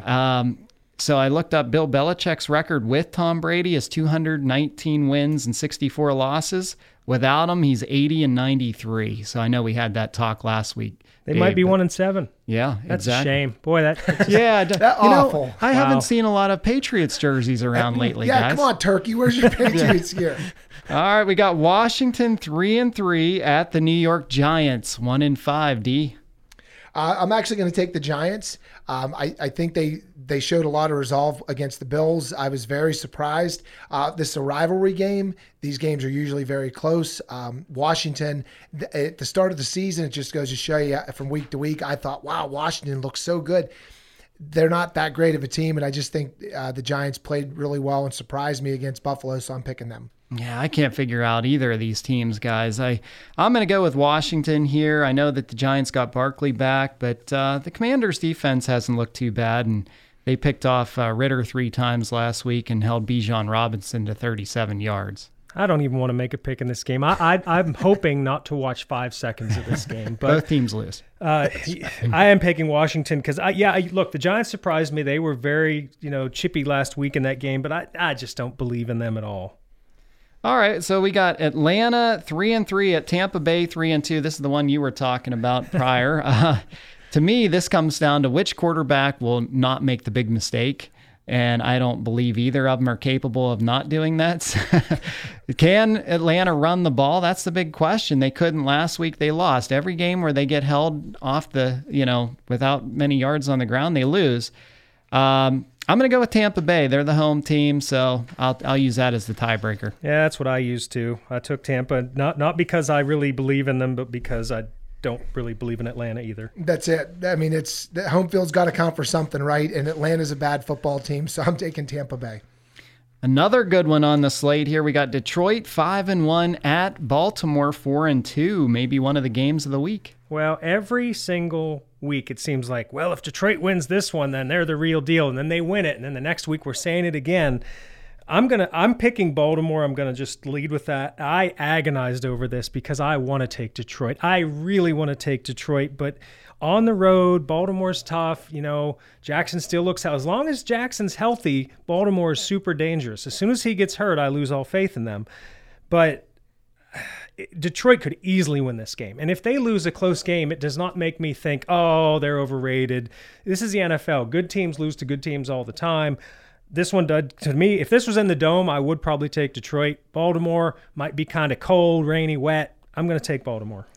Um, so I looked up Bill Belichick's record with Tom Brady is 219 wins and 64 losses. Without him, he's 80 and 93. So I know we had that talk last week. They Dave, might be but- one and seven. Yeah, That's exactly. a shame. Boy, that. that's just- Yeah, d- That you know, awful. I Wow. haven't seen a lot of Patriots jerseys around lately, yeah, guys. come on, Turkey. Where's your Patriots here? All right, we got Washington three and three at the New York Giants, one and five. D. Uh, I'm actually going to take the Giants. Um, I, I think they they showed a lot of resolve against the Bills. I was very surprised. Uh, this is a rivalry game. These games are usually very close. Um, Washington, th- at the start of the season, it just goes to show you uh, from week to week. I thought, wow, Washington looks so good. They're not that great of a team, and I just think uh, the Giants played really well and surprised me against Buffalo, so I'm picking them. Yeah, I can't figure out either of these teams, guys. I I'm going to go with Washington here. I know that the Giants got Barkley back, but uh, the Commanders' defense hasn't looked too bad, and they picked off uh, Ridder three times last week and held Bijan Robinson to 37 yards. I don't even want to make a pick in this game. I, I I'm hoping not to watch five seconds of this game, but Both teams lose. Uh, I am picking Washington because I yeah I, look the Giants surprised me. They were very you know chippy last week in that game, but I I just don't believe in them at all. All right, so we got Atlanta three and three at Tampa Bay three and two. This is the one you were talking about prior. uh, to me, this comes down to which quarterback will not make the big mistake, and I don't believe either of them are capable of not doing that. Can Atlanta run the ball? That's the big question. They couldn't last week. They lost every game where they get held off the you know without many yards on the ground. They lose. Um, I'm going to go with Tampa Bay. They're the home team, so I'll I'll use that as the tiebreaker. Yeah, that's what I used to. I took Tampa not not because I really believe in them, but because I don't really believe in Atlanta either. That's it. I mean, it's the home field's got to count for something, right? And Atlanta's a bad football team, so I'm taking Tampa Bay. Another good one on the slate here. We got Detroit five and one at Baltimore four and two. Maybe one of the games of the week. Well, every single week it seems like, well, if Detroit wins this one, then they're the real deal, and then they win it, and then the next week we're saying it again. I'm gonna I'm picking Baltimore. I'm gonna just lead with that. I agonized over this because I want to take Detroit. I really want to take Detroit, but on the road, Baltimore's tough. You know, Jackson still looks out. As long as Jackson's healthy, Baltimore is super dangerous. As soon as he gets hurt, I lose all faith in them. But Detroit could easily win this game. And if they lose a close game, it does not make me think, oh, they're overrated. This is the NFL. Good teams lose to good teams all the time. This one did to me. If this was in the dome, I would probably take Detroit. Baltimore might be kind of cold, rainy, wet. I'm going to take Baltimore.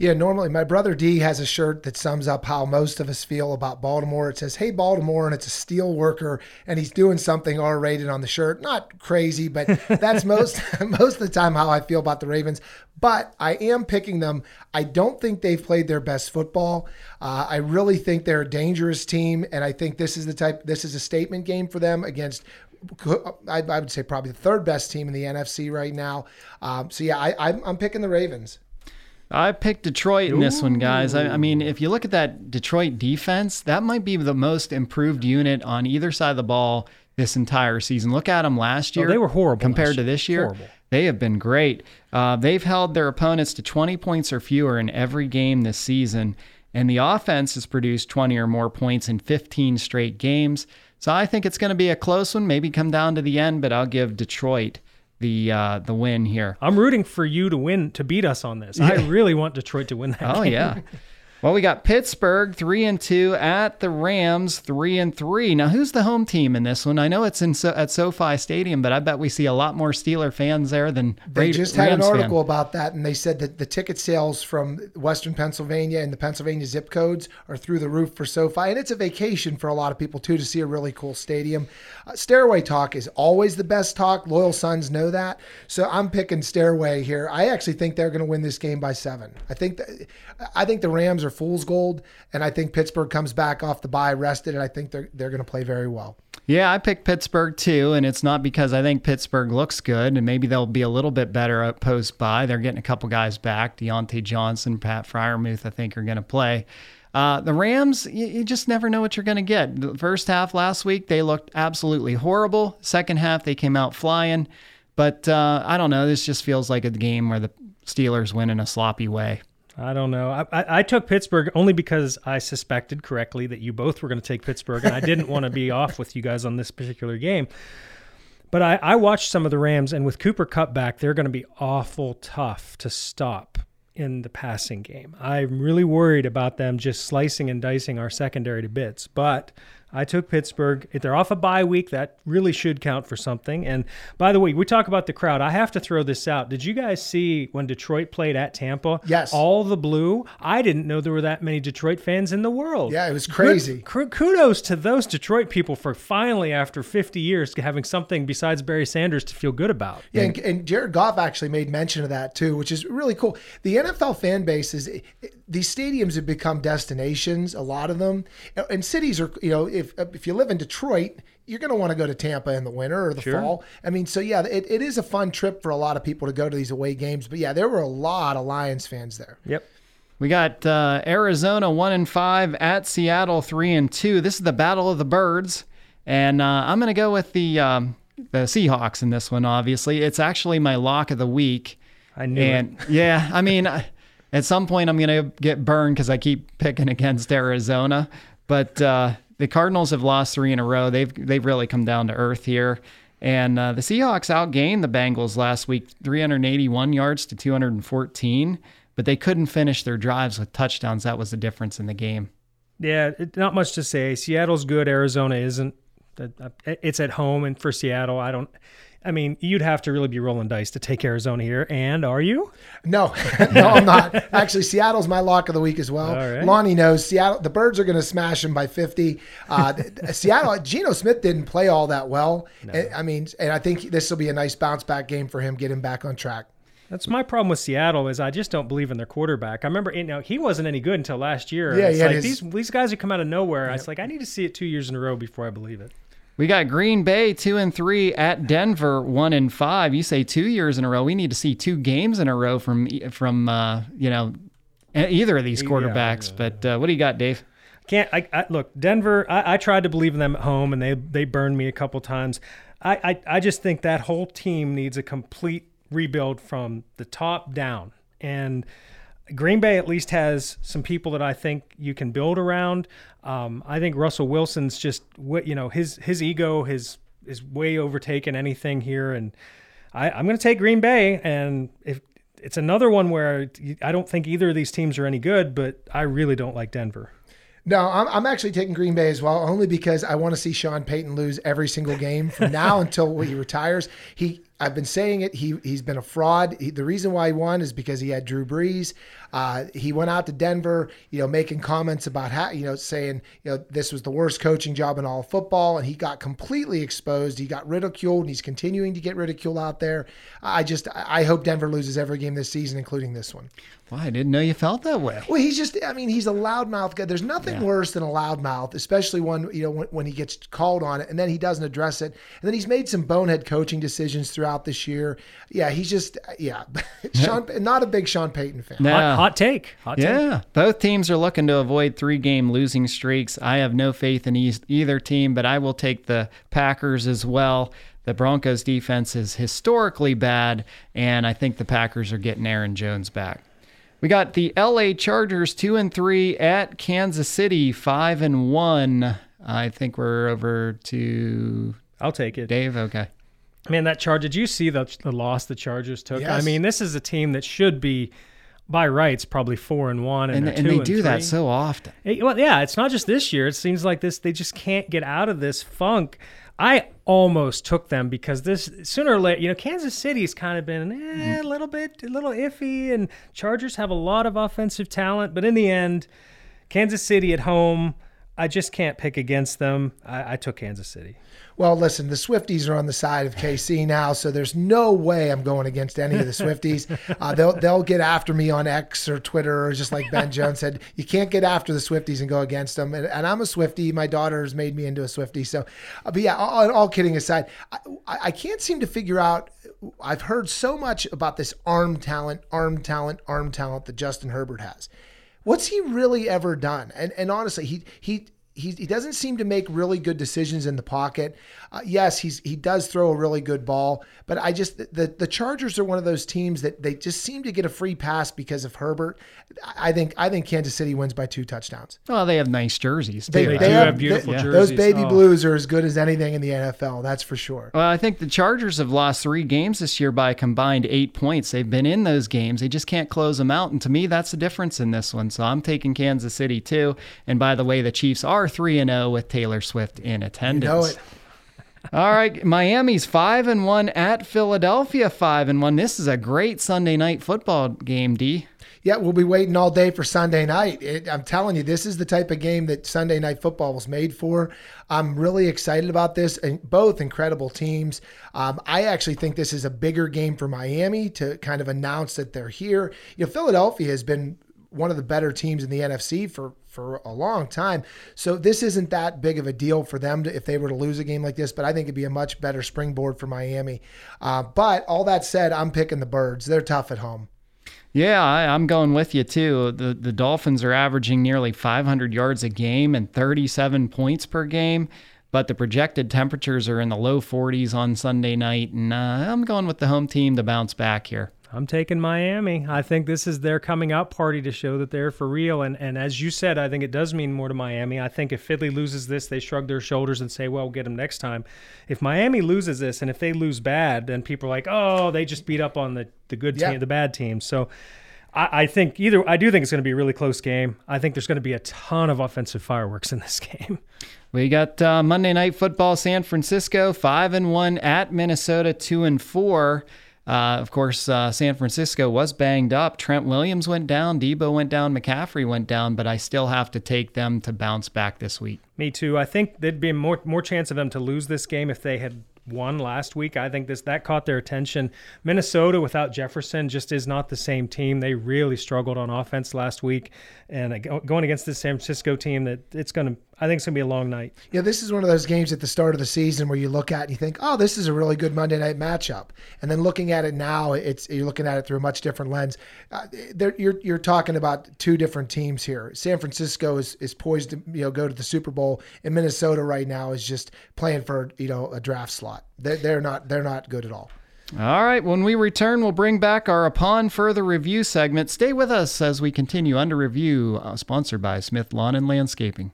Yeah, normally my brother D has a shirt that sums up how most of us feel about Baltimore. It says, "Hey Baltimore," and it's a steel worker, and he's doing something R-rated on the shirt. Not crazy, but that's most most of the time how I feel about the Ravens. But I am picking them. I don't think they've played their best football. Uh, I really think they're a dangerous team, and I think this is the type. This is a statement game for them against I, I would say probably the third best team in the NFC right now. Um, so yeah, I, I'm, I'm picking the Ravens. I picked Detroit in this one, guys. I, I, mean, if you look at that Detroit defense, that might be the most improved unit on either side of the ball this entire season. Look at them last Oh, year. they were horrible compared to this year. Horrible. They have been great. Uh, they've held their opponents to 20 points or fewer in every game this season, and the offense has produced 20 or more points in 15 straight games. So I think it's going to be a close one, maybe come down to the end, but I'll give Detroit the uh, the win here. I'm rooting for you to win to beat us on this. I really want Detroit to win that. Oh game. yeah. Well, we got Pittsburgh three and two at the Rams three and three. Now, who's the home team in this one? I know it's in so- at SoFi Stadium, but I bet we see a lot more Steeler fans there than They Ra- just had Rams an fan. article about that, and they said that the ticket sales from Western Pennsylvania and the Pennsylvania zip codes are through the roof for SoFi, and it's a vacation for a lot of people too to see a really cool stadium. Uh, Stairway talk is always the best talk. Loyal Sons know that, so I'm picking Stairway here. I actually think they're going to win this game by seven. I think that, I think the Rams are fool's gold, and I think Pittsburgh comes back off the bye rested, and I think they're they're going to play very well. Yeah, I picked Pittsburgh too, and it's not because I think Pittsburgh looks good, and maybe they'll be a little bit better post bye. They're getting a couple guys back. Diontae Johnson, Pat Freiermuth, I think, are going to play. Uh, the Rams, you, you just never know what you're going to get. The first half last week, they looked absolutely horrible. Second half, they came out flying. But uh, I don't know. This just feels like a game where the Steelers win in a sloppy way. I don't know. I, I, I took Pittsburgh only because I suspected correctly that you both were going to take Pittsburgh, and I didn't want to be off with you guys on this particular game. But I, I watched some of the Rams, and with Cooper Kupp back, they're going to be awful tough to stop in the passing game. I'm really worried about them just slicing and dicing our secondary to bits. But I took Pittsburgh. If they're off a bye week, that really should count for something. And by the way, we talk about the crowd. I have to throw this out. Did you guys see when Detroit played at Tampa? Yes. All the blue. I didn't know there were that many Detroit fans in the world. Yeah, it was crazy. Good- kudos to those Detroit people for finally, after 50 years, having something besides Barry Sanders to feel good about. Yeah, and, and Jared Goff actually made mention of that too, which is really cool. The NFL fan bases, it- it- these stadiums have become destinations. A lot of them, and cities are. You know, if if you live in Detroit, you're going to want to go to Tampa in the winter or the Sure. fall. I mean, so yeah, it, it is a fun trip for a lot of people to go to these away games. But yeah, there were a lot of Lions fans there. Yep. We got uh, Arizona one and five at Seattle three and two. This is the battle of the birds, and uh, I'm going to go with the um, the Seahawks in this one. Obviously, it's actually my lock of the week. I knew and yeah, I mean, I- at some point I'm going to get burned because I keep picking against Arizona, but uh, the Cardinals have lost three in a row. They've they've really come down to earth here. And uh, the Seahawks outgained the Bengals last week, 381 yards to 214, but they couldn't finish their drives with touchdowns. That was the difference in the game. Yeah, it, not much to say. Seattle's good. Arizona isn't. It's at home, and for Seattle, I don't. I mean, you'd have to really be rolling dice to take Arizona here. And are you? No, no, I'm not. Actually, Seattle's my lock of the week as well. Right. Lonnie knows Seattle. The Birds are going to smash them by 50. Uh, Seattle. Geno Smith didn't play all that well. And- I mean, and I think this will be a nice bounce back game for him, get him back on track. That's my problem with Seattle is I just don't believe in their quarterback. I remember, you know, he wasn't any good until last year. Yeah, it's had like his- these these guys who come out of nowhere. It's like I need to see it two years in a row before I believe it. We got Green Bay two and three at Denver one and five. You say two years in a row. We need to see two games in a row from from uh, you know either of these Yeah, quarterbacks. But uh, what do you got, Dave? Can't I, I look Denver? I, I tried to believe in them at home, and they they burned me a couple times. I, I I just think that whole team needs a complete rebuild from the top down, and Green Bay at least has some people that I think you can build around. Um, I think Russell Wilson's just you know his his ego has is way overtaken anything here, and I, I'm going to take Green Bay. And if it's another one where I don't think either of these teams are any good, but I really don't like Denver. No, I'm, I'm actually taking Green Bay as well, only because I want to see Sean Payton lose every single game from now until he retires. He, I've been saying it. He he's been a fraud. He, the reason why he won is because he had Drew Brees. Uh, he went out to Denver, you know, making comments about how, you know, saying, you know, this was the worst coaching job in all of football, and he got completely exposed. He got ridiculed, and he's continuing to get ridiculed out there. I just, I hope Denver loses every game this season, including this one. Well, I didn't know you felt that way. Well, he's just, I mean, he's a loudmouth guy. There's nothing worse than a loudmouth, especially one, you know, when, when he gets called on it and then he doesn't address it. And then he's made some bonehead coaching decisions throughout this year. Yeah, he's just yeah, Sean, not a big Sean Payton fan. No. Hot take. Hot Yeah, take. both teams are looking to avoid three game losing streaks. I have no faith in e- either team, but I will take the Packers as well. The Broncos defense is historically bad, and I think the Packers are getting Aaron Jones back. We got the LA Chargers two and three at Kansas City five and one. I think we're over to. I'll take it. Dave, okay. Man, that charge. Did you see the, the loss the Chargers took? I mean, this is a team that should be, by rights, probably four and one, and, And, and they do that so often. It- well, yeah, it's not just this year. It seems like this they just can't get out of this funk. I almost took them because this sooner or later, you know, Kansas City's kind of been eh, a little bit, a little iffy, and Chargers have a lot of offensive talent, but in the end, Kansas City at home, I just can't pick against them. I, I took Kansas City. Well, listen, the Swifties are on the side of KC now, so there's no way I'm going against any of the Swifties. Uh, they'll they'll get after me on X or Twitter, or just like Ben Jones said, you can't get after the Swifties and go against them. And, and I'm a Swifty. My daughter has made me into a Swifty. So, uh, but yeah, all, all kidding aside, I I can't seem to figure out. I've heard so much about this arm talent, arm talent, arm talent that Justin Herbert has. What's he really ever done? And and honestly, he he he, he doesn't seem to make really good decisions in the pocket. Uh, yes, he's he does throw a really good ball, but I just the the Chargers are one of those teams that they just seem to get a free pass because of Herbert. I think I think Kansas City wins by two touchdowns. Well, they have nice jerseys too. They, they have, th- Those baby blues are as good as anything in the NFL. That's for sure. Well, I think the Chargers have lost three games this year by a combined eight points. They've been in those games. They just can't close them out. And to me, that's the difference in this one. So I'm taking Kansas City too. And by the way, the Chiefs are 3 and 0 with Taylor Swift in attendance. know it. All right, Miami's 5 and 1 at Philadelphia 5 and 1. This is a great Sunday night football game, D. Yeah, we'll be waiting all day for Sunday night. It, I'm telling you, this is the type of game that Sunday night football was made for. I'm really excited about this, and both incredible teams. Um, I actually think this is a bigger game for Miami to kind of announce that they're here. You know, Philadelphia has been one of the better teams in the NFC for for a long time. So this isn't that big of a deal for them to, if they were to lose a game like this. But I think it'd be a much better springboard for Miami. Uh, but all that said, I'm picking the Birds. They're tough at home. Yeah, I, I'm going with you too. The the Dolphins are averaging nearly 500 yards a game and 37 points per game, but the projected temperatures are in the low 40s on Sunday night, and uh, I'm going with the home team to bounce back here. I'm taking Miami. I think this is their coming out party to show that they're for real. And and as you said, I think it does mean more to Miami. I think if Fiddley loses this, they shrug their shoulders and say, "Well, we'll get them next time." If Miami loses this, and if they lose bad, then people are like, "Oh, they just beat up on the the good Yeah. team, the bad team." So. I I think either I do think it's going to be a really close game. I think there's going to be a ton of offensive fireworks in this game. We got uh, Monday Night Football, San Francisco, five and one at Minnesota, two and four. Uh, of course, uh, San Francisco was banged up. Trent Williams went down, Deebo went down, McCaffrey went down, but I still have to take them to bounce back this week. Me too. I think there'd be more more chance of them to lose this game if they had won last week. I think this that caught their attention. Minnesota without Jefferson just is not the same team. They really struggled on offense last week, and going against this San Francisco team, that it's going to. I think it's going to be a long night. Yeah, this is one of those games at the start of the season where you look at and you think, "Oh, this is a really good Monday night matchup," and then looking at it now, it's you're looking at it through a much different lens. Uh, you're you're talking about two different teams here. San Francisco is is poised to you know go to the Super Bowl, and Minnesota right now is just playing for you know a draft slot. They're, they're not they're not good at all. All right, when we return, we'll bring back our Upon Further Review segment. Stay with us as we continue under review, uh, sponsored by Smith Lawn and Landscaping.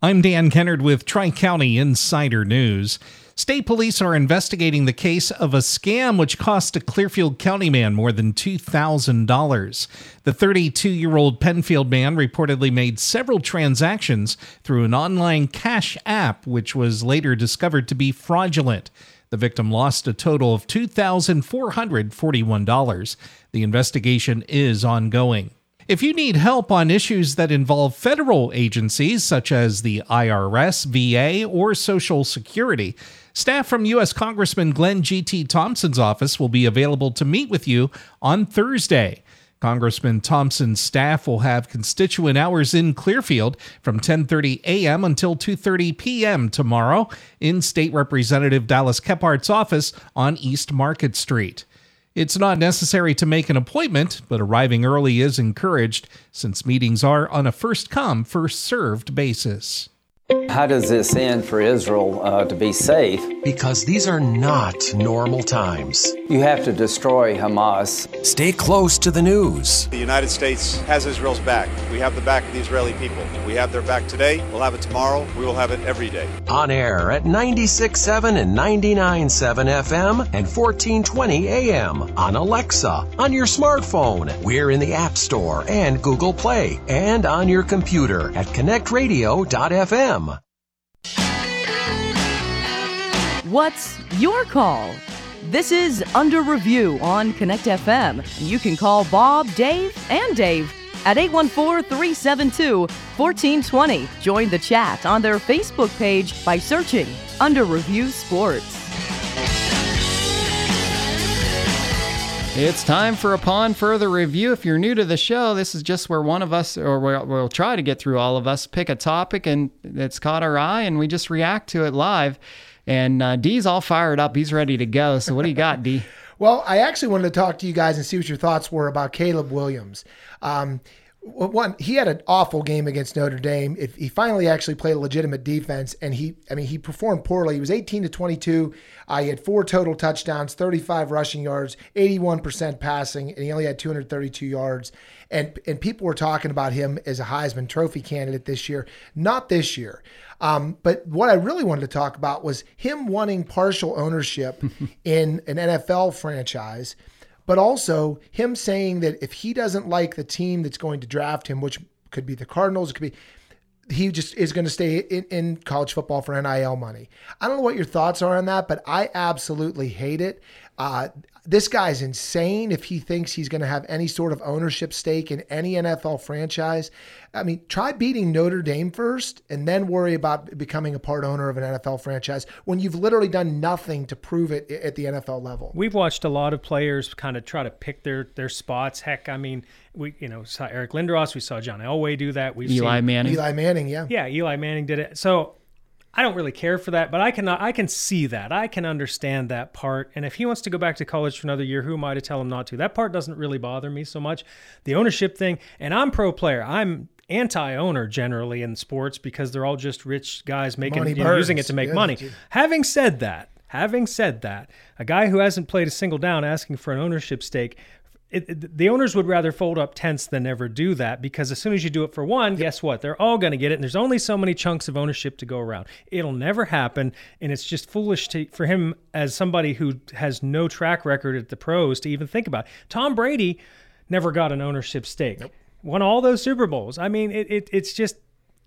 I'm Dan Kennard with Tri County Insider News. State police are investigating the case of a scam which cost a Clearfield County man more than $2,000. The 32 year old Penfield man reportedly made several transactions through an online cash app, which was later discovered to be fraudulent. The victim lost a total of $2,441. The investigation is ongoing. If you need help on issues that involve federal agencies such as the IRS, VA, or Social Security, staff from U.S. Congressman Glenn G.T. Thompson's office will be available to meet with you on Thursday. Congressman Thompson's staff will have constituent hours in Clearfield from 10:30 a.m. until 2:30 p.m. tomorrow in State Representative Dallas Kephart's office on East Market Street. It's not necessary to make an appointment, but arriving early is encouraged since meetings are on a first come, first served basis. How does this end for Israel uh, to be safe? Because these are not normal times. You have to destroy Hamas. Stay close to the news. The United States has Israel's back. We have the back of the Israeli people. We have their back today. We'll have it tomorrow. We will have it every day. On air at 96.7 and 99.7 FM and 1420 AM. On Alexa, on your smartphone. We're in the App Store and Google Play. And on your computer at connectradio.fm. What's your call? This is Under Review on Connect FM. You can call Bob, Dave, and Dave at 814 372 1420. Join the chat on their Facebook page by searching Under Review Sports. It's time for Upon Further Review. If you're new to the show, this is just where one of us, or we'll, we'll try to get through all of us, pick a topic and it's caught our eye and we just react to it live. And uh, D's all fired up. He's ready to go. So, what do you got, D? Well, I actually wanted to talk to you guys and see what your thoughts were about Caleb Williams. Um, one, he had an awful game against Notre Dame. If he finally actually played a legitimate defense, and he, I mean, he performed poorly. He was 18 to 22. Uh, he had four total touchdowns, 35 rushing yards, 81% passing, and he only had 232 yards. And and people were talking about him as a Heisman Trophy candidate this year. Not this year. Um, but what I really wanted to talk about was him wanting partial ownership in an NFL franchise but also him saying that if he doesn't like the team that's going to draft him, which could be the Cardinals, it could be, he just is going to stay in, in, college football for NIL money. I don't know what your thoughts are on that, but I absolutely hate it. Uh, this guy's insane if he thinks he's going to have any sort of ownership stake in any NFL franchise. I mean, try beating Notre Dame first and then worry about becoming a part owner of an NFL franchise when you've literally done nothing to prove it at the NFL level. We've watched a lot of players kind of try to pick their their spots. Heck, I mean, we you know saw Eric Lindros, we saw John Elway do that. We've Eli seen, Manning. Eli Manning, yeah. Yeah, Eli Manning did it. So I don't really care for that, but I can I can see that. I can understand that part. And if he wants to go back to college for another year, who am I to tell him not to? That part doesn't really bother me so much. The ownership thing, and I'm pro player. I'm anti-owner generally in sports because they're all just rich guys making you know, using it to make yeah, money. Having said that, having said that, a guy who hasn't played a single down asking for an ownership stake it, it, the owners would rather fold up tents than ever do that because as soon as you do it for one, guess what? They're all going to get it, and there's only so many chunks of ownership to go around. It'll never happen, and it's just foolish to, for him as somebody who has no track record at the pros to even think about. It. Tom Brady never got an ownership stake. Nope. Won all those Super Bowls. I mean, it, it it's just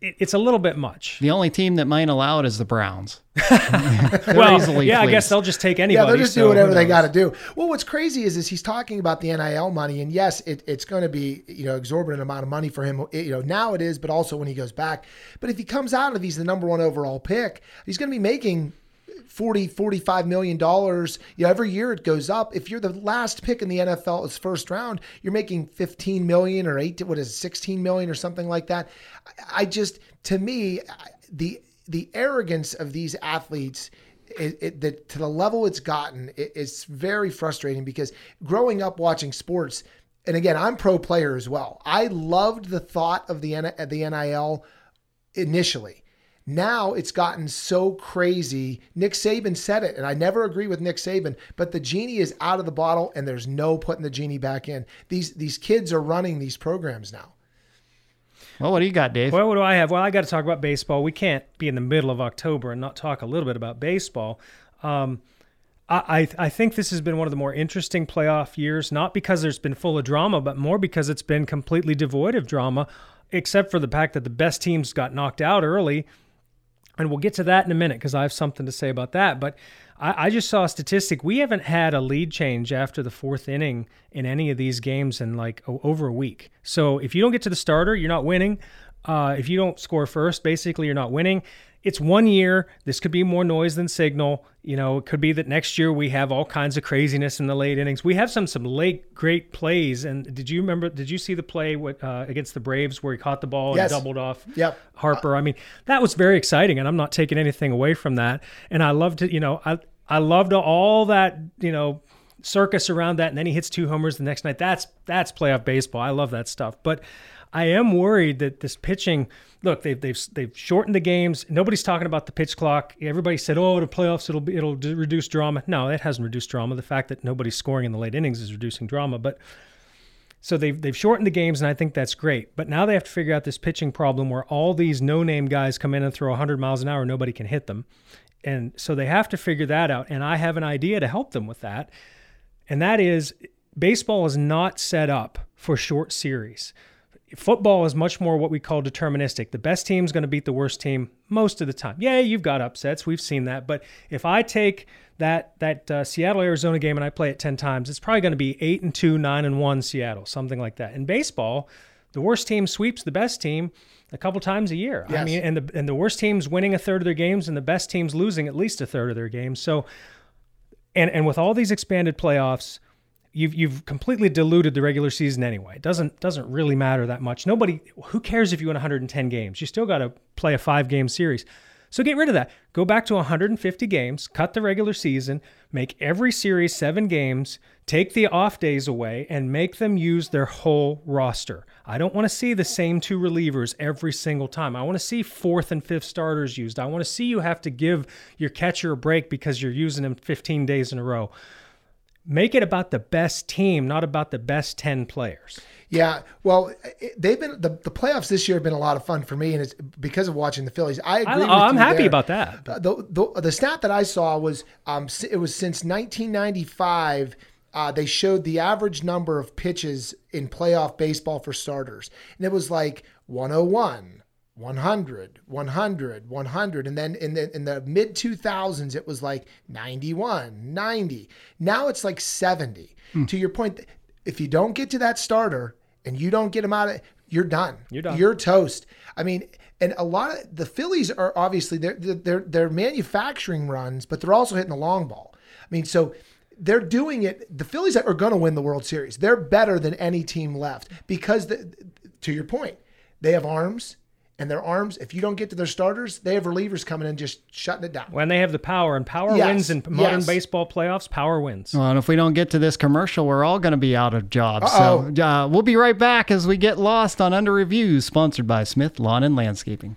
it's a little bit much. The only team that might allow it is the Browns. well, yeah, I guess they'll just take anybody. Yeah, they'll just so do whatever they got to do. Well, what's crazy is is he's talking about the NIL money, and yes, it, it's going to be you know exorbitant amount of money for him. It, you know now it is, but also when he goes back. But if he comes out of he's the number one overall pick, he's going to be making 40 45 million dollars you know, every year it goes up. If you're the last pick in the NFL it's first round you're making 15 million or 8 what is it 16 million or something like that. I just to me the the arrogance of these athletes it, it, the, to the level it's gotten it, it's very frustrating because growing up watching sports and again I'm pro player as well. I loved the thought of the the NIL initially now it's gotten so crazy. Nick Saban said it, and I never agree with Nick Saban, but the genie is out of the bottle and there's no putting the genie back in. These these kids are running these programs now. Well, what do you got, Dave? Well, what do I have? Well, I got to talk about baseball. We can't be in the middle of October and not talk a little bit about baseball. Um, I, I think this has been one of the more interesting playoff years, not because there's been full of drama, but more because it's been completely devoid of drama, except for the fact that the best teams got knocked out early and we'll get to that in a minute because I have something to say about that. But I, I, just saw a statistic. We haven't had a lead change after the fourth inning in any of these games in like over a week. So if you don't get to the starter, you're not winning. Uh, if you don't score first, basically you're not winning. it's one year. This could be more noise than signal. You know, it could be that next year we have all kinds of craziness in the late innings. We have some some late great plays. And did you remember? Did you see the play with, uh, against the Braves where he caught the ball Yes. and doubled off Yep. Harper? I mean, that was very exciting, and I'm not taking anything away from that. And I loved it. You know, I I loved all that. You know. Circus around that, and then he hits two homers the next night. That's that's playoff baseball. I love that stuff. But I am worried that this pitching. Look, they've they've they've shortened the games. Nobody's talking about the pitch clock. Everybody said, "Oh, the playoffs it'll be it'll reduce drama." No, that hasn't reduced drama. The fact that nobody's scoring in the late innings is reducing drama. But so they've they've shortened the games, and I think that's great. But now they have to figure out this pitching problem where all these no-name guys come in and throw 100 miles an hour, nobody can hit them, and so they have to figure that out. And I have an idea to help them with that, and that is baseball is not set up for short series. Football is much more what we call deterministic. The best team's going to beat the worst team most of the time. Yeah, you've got upsets. We've seen that. But if I take that that uh, Seattle Arizona game and I play it 10 times, it's probably going to be 8 and 2, 9 and 1 Seattle, something like that. In baseball, the worst team sweeps the best team a couple times a year. I mean, and the and the worst team's winning a third of their games and the best team's losing at least a third of their games. So and and with all these expanded playoffs, you've you've completely diluted the regular season anyway. It doesn't doesn't really matter that much. Nobody who cares if you win 110 games. You still got to play a 5 game series. So get rid of that. Go back to 150 games, cut the regular season, make every series 7 games, take the off days away and make them use their whole roster. I don't want to see the same two relievers every single time. I want to see fourth and fifth starters used. I want to see you have to give your catcher a break because you're using him 15 days in a row. Make it about the best team, not about the best 10 players. Yeah, well, they've been the, the playoffs this year have been a lot of fun for me, and it's because of watching the Phillies. I agree. I- you happy there. about that. The, the the stat that I saw was um it was since 1995. Uh, they showed the average number of pitches in playoff baseball for starters, and it was like 101, 100, 100, 100, and then in the in the mid 2000s it was like 91, 90. Now it's like 70. Hmm. To your point, if you don't get to that starter and you don't get him out of, you're done. You're done. You're toast. I mean, and a lot of the Phillies are obviously they're they're they're manufacturing runs, but they're also hitting the long ball. I mean, so they're doing it. The Phillies are going to win the World Series. They're better than any team left because, the, to your point, they have arms, and their arms. If you don't get to their starters, they have relievers coming in just shutting it down. When they have the power, and power Yes, wins in modern yes. baseball playoffs, power wins. Well, and if we don't get to this commercial, we're all going to be out of jobs. Uh-oh. So uh, we'll be right back as we get lost on Under Review, sponsored by Smith Lawn and Landscaping.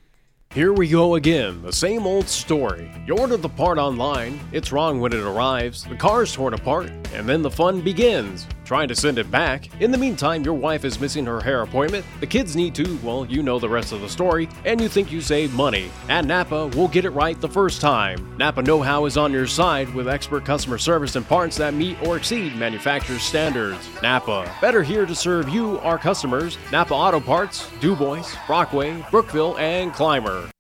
Here we go again, the same old story. You order the part online, it's wrong when it arrives, the car's torn apart, and then the fun begins. Trying to send it back. In the meantime, your wife is missing her hair appointment, the kids need to, well, you know the rest of the story, and you think you save money. At Napa, we'll get it right the first time. Napa Know How is on your side with expert customer service and parts that meet or exceed manufacturer's standards. Napa, better here to serve you, our customers. Napa Auto Parts, DuBois, Brockway, Brookville, and Clymer.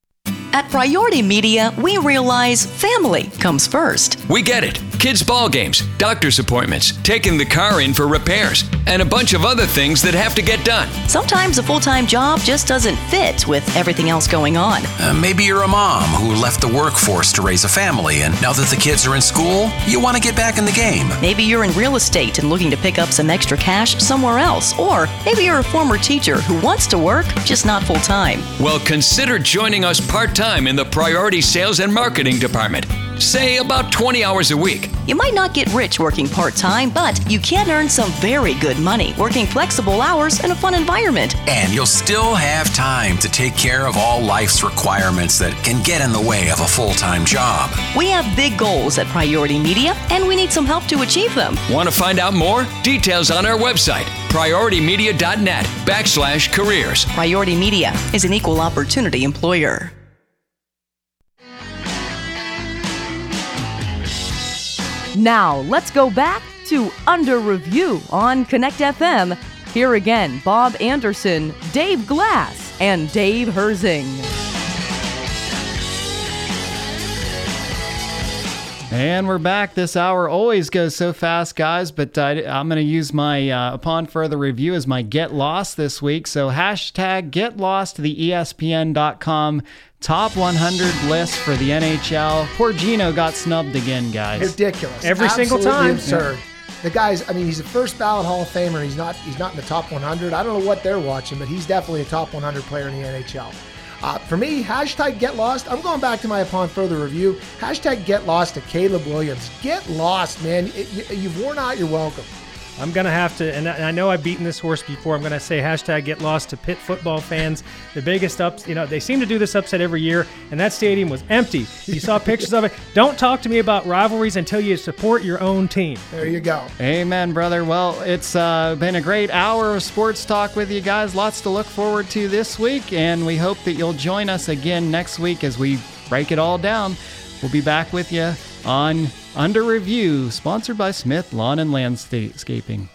At Priority Media, we realize family comes first. We get it. Kids' ball games, doctor's appointments, taking the car in for repairs, and a bunch of other things that have to get done. Sometimes a full time job just doesn't fit with everything else going on. Uh, maybe you're a mom who left the workforce to raise a family, and now that the kids are in school, you want to get back in the game. Maybe you're in real estate and looking to pick up some extra cash somewhere else. Or maybe you're a former teacher who wants to work, just not full time. Well, consider joining us part time in the Priority Sales and Marketing Department. Say about 20 hours a week. You might not get rich working part time, but you can earn some very good money working flexible hours in a fun environment. And you'll still have time to take care of all life's requirements that can get in the way of a full time job. We have big goals at Priority Media, and we need some help to achieve them. Want to find out more? Details on our website, prioritymedia.net backslash careers. Priority Media is an equal opportunity employer. Now, let's go back to Under Review on Connect FM. Here again, Bob Anderson, Dave Glass, and Dave Herzing. And we're back. This hour always goes so fast, guys, but uh, I'm going to use my, uh, upon further review, as my Get Lost this week. So hashtag Get Lost, the ESPN.com top 100 list for the NHL. Poor Geno got snubbed again, guys. Ridiculous. Every single Absolutely time. Absurd. The guy's, I mean, he's a first ballot Hall of Famer. He's not, he's not in the top 100. I don't know what they're watching, but he's definitely a top 100 player in the NHL. Uh, for me, hashtag get lost. I'm going back to my upon further review. Hashtag get lost to Caleb Williams. Get lost, man. It- you, you've worn out your welcome. I'm going to have to, and I know I've beaten this horse before. I'm going to say hashtag get lost to Pitt football fans. The biggest ups, you know, they seem to do this upset every year, and that stadium was empty. You saw pictures of it. Don't talk to me about rivalries until you support your own team. There you go. Amen, brother. Well, it's uh, been a great hour of sports talk with you guys. Lots to look forward to this week, and we hope that you'll join us again next week as we break it all down. We'll be back with you on Under Review, sponsored by Smith Lawn and Landscaping.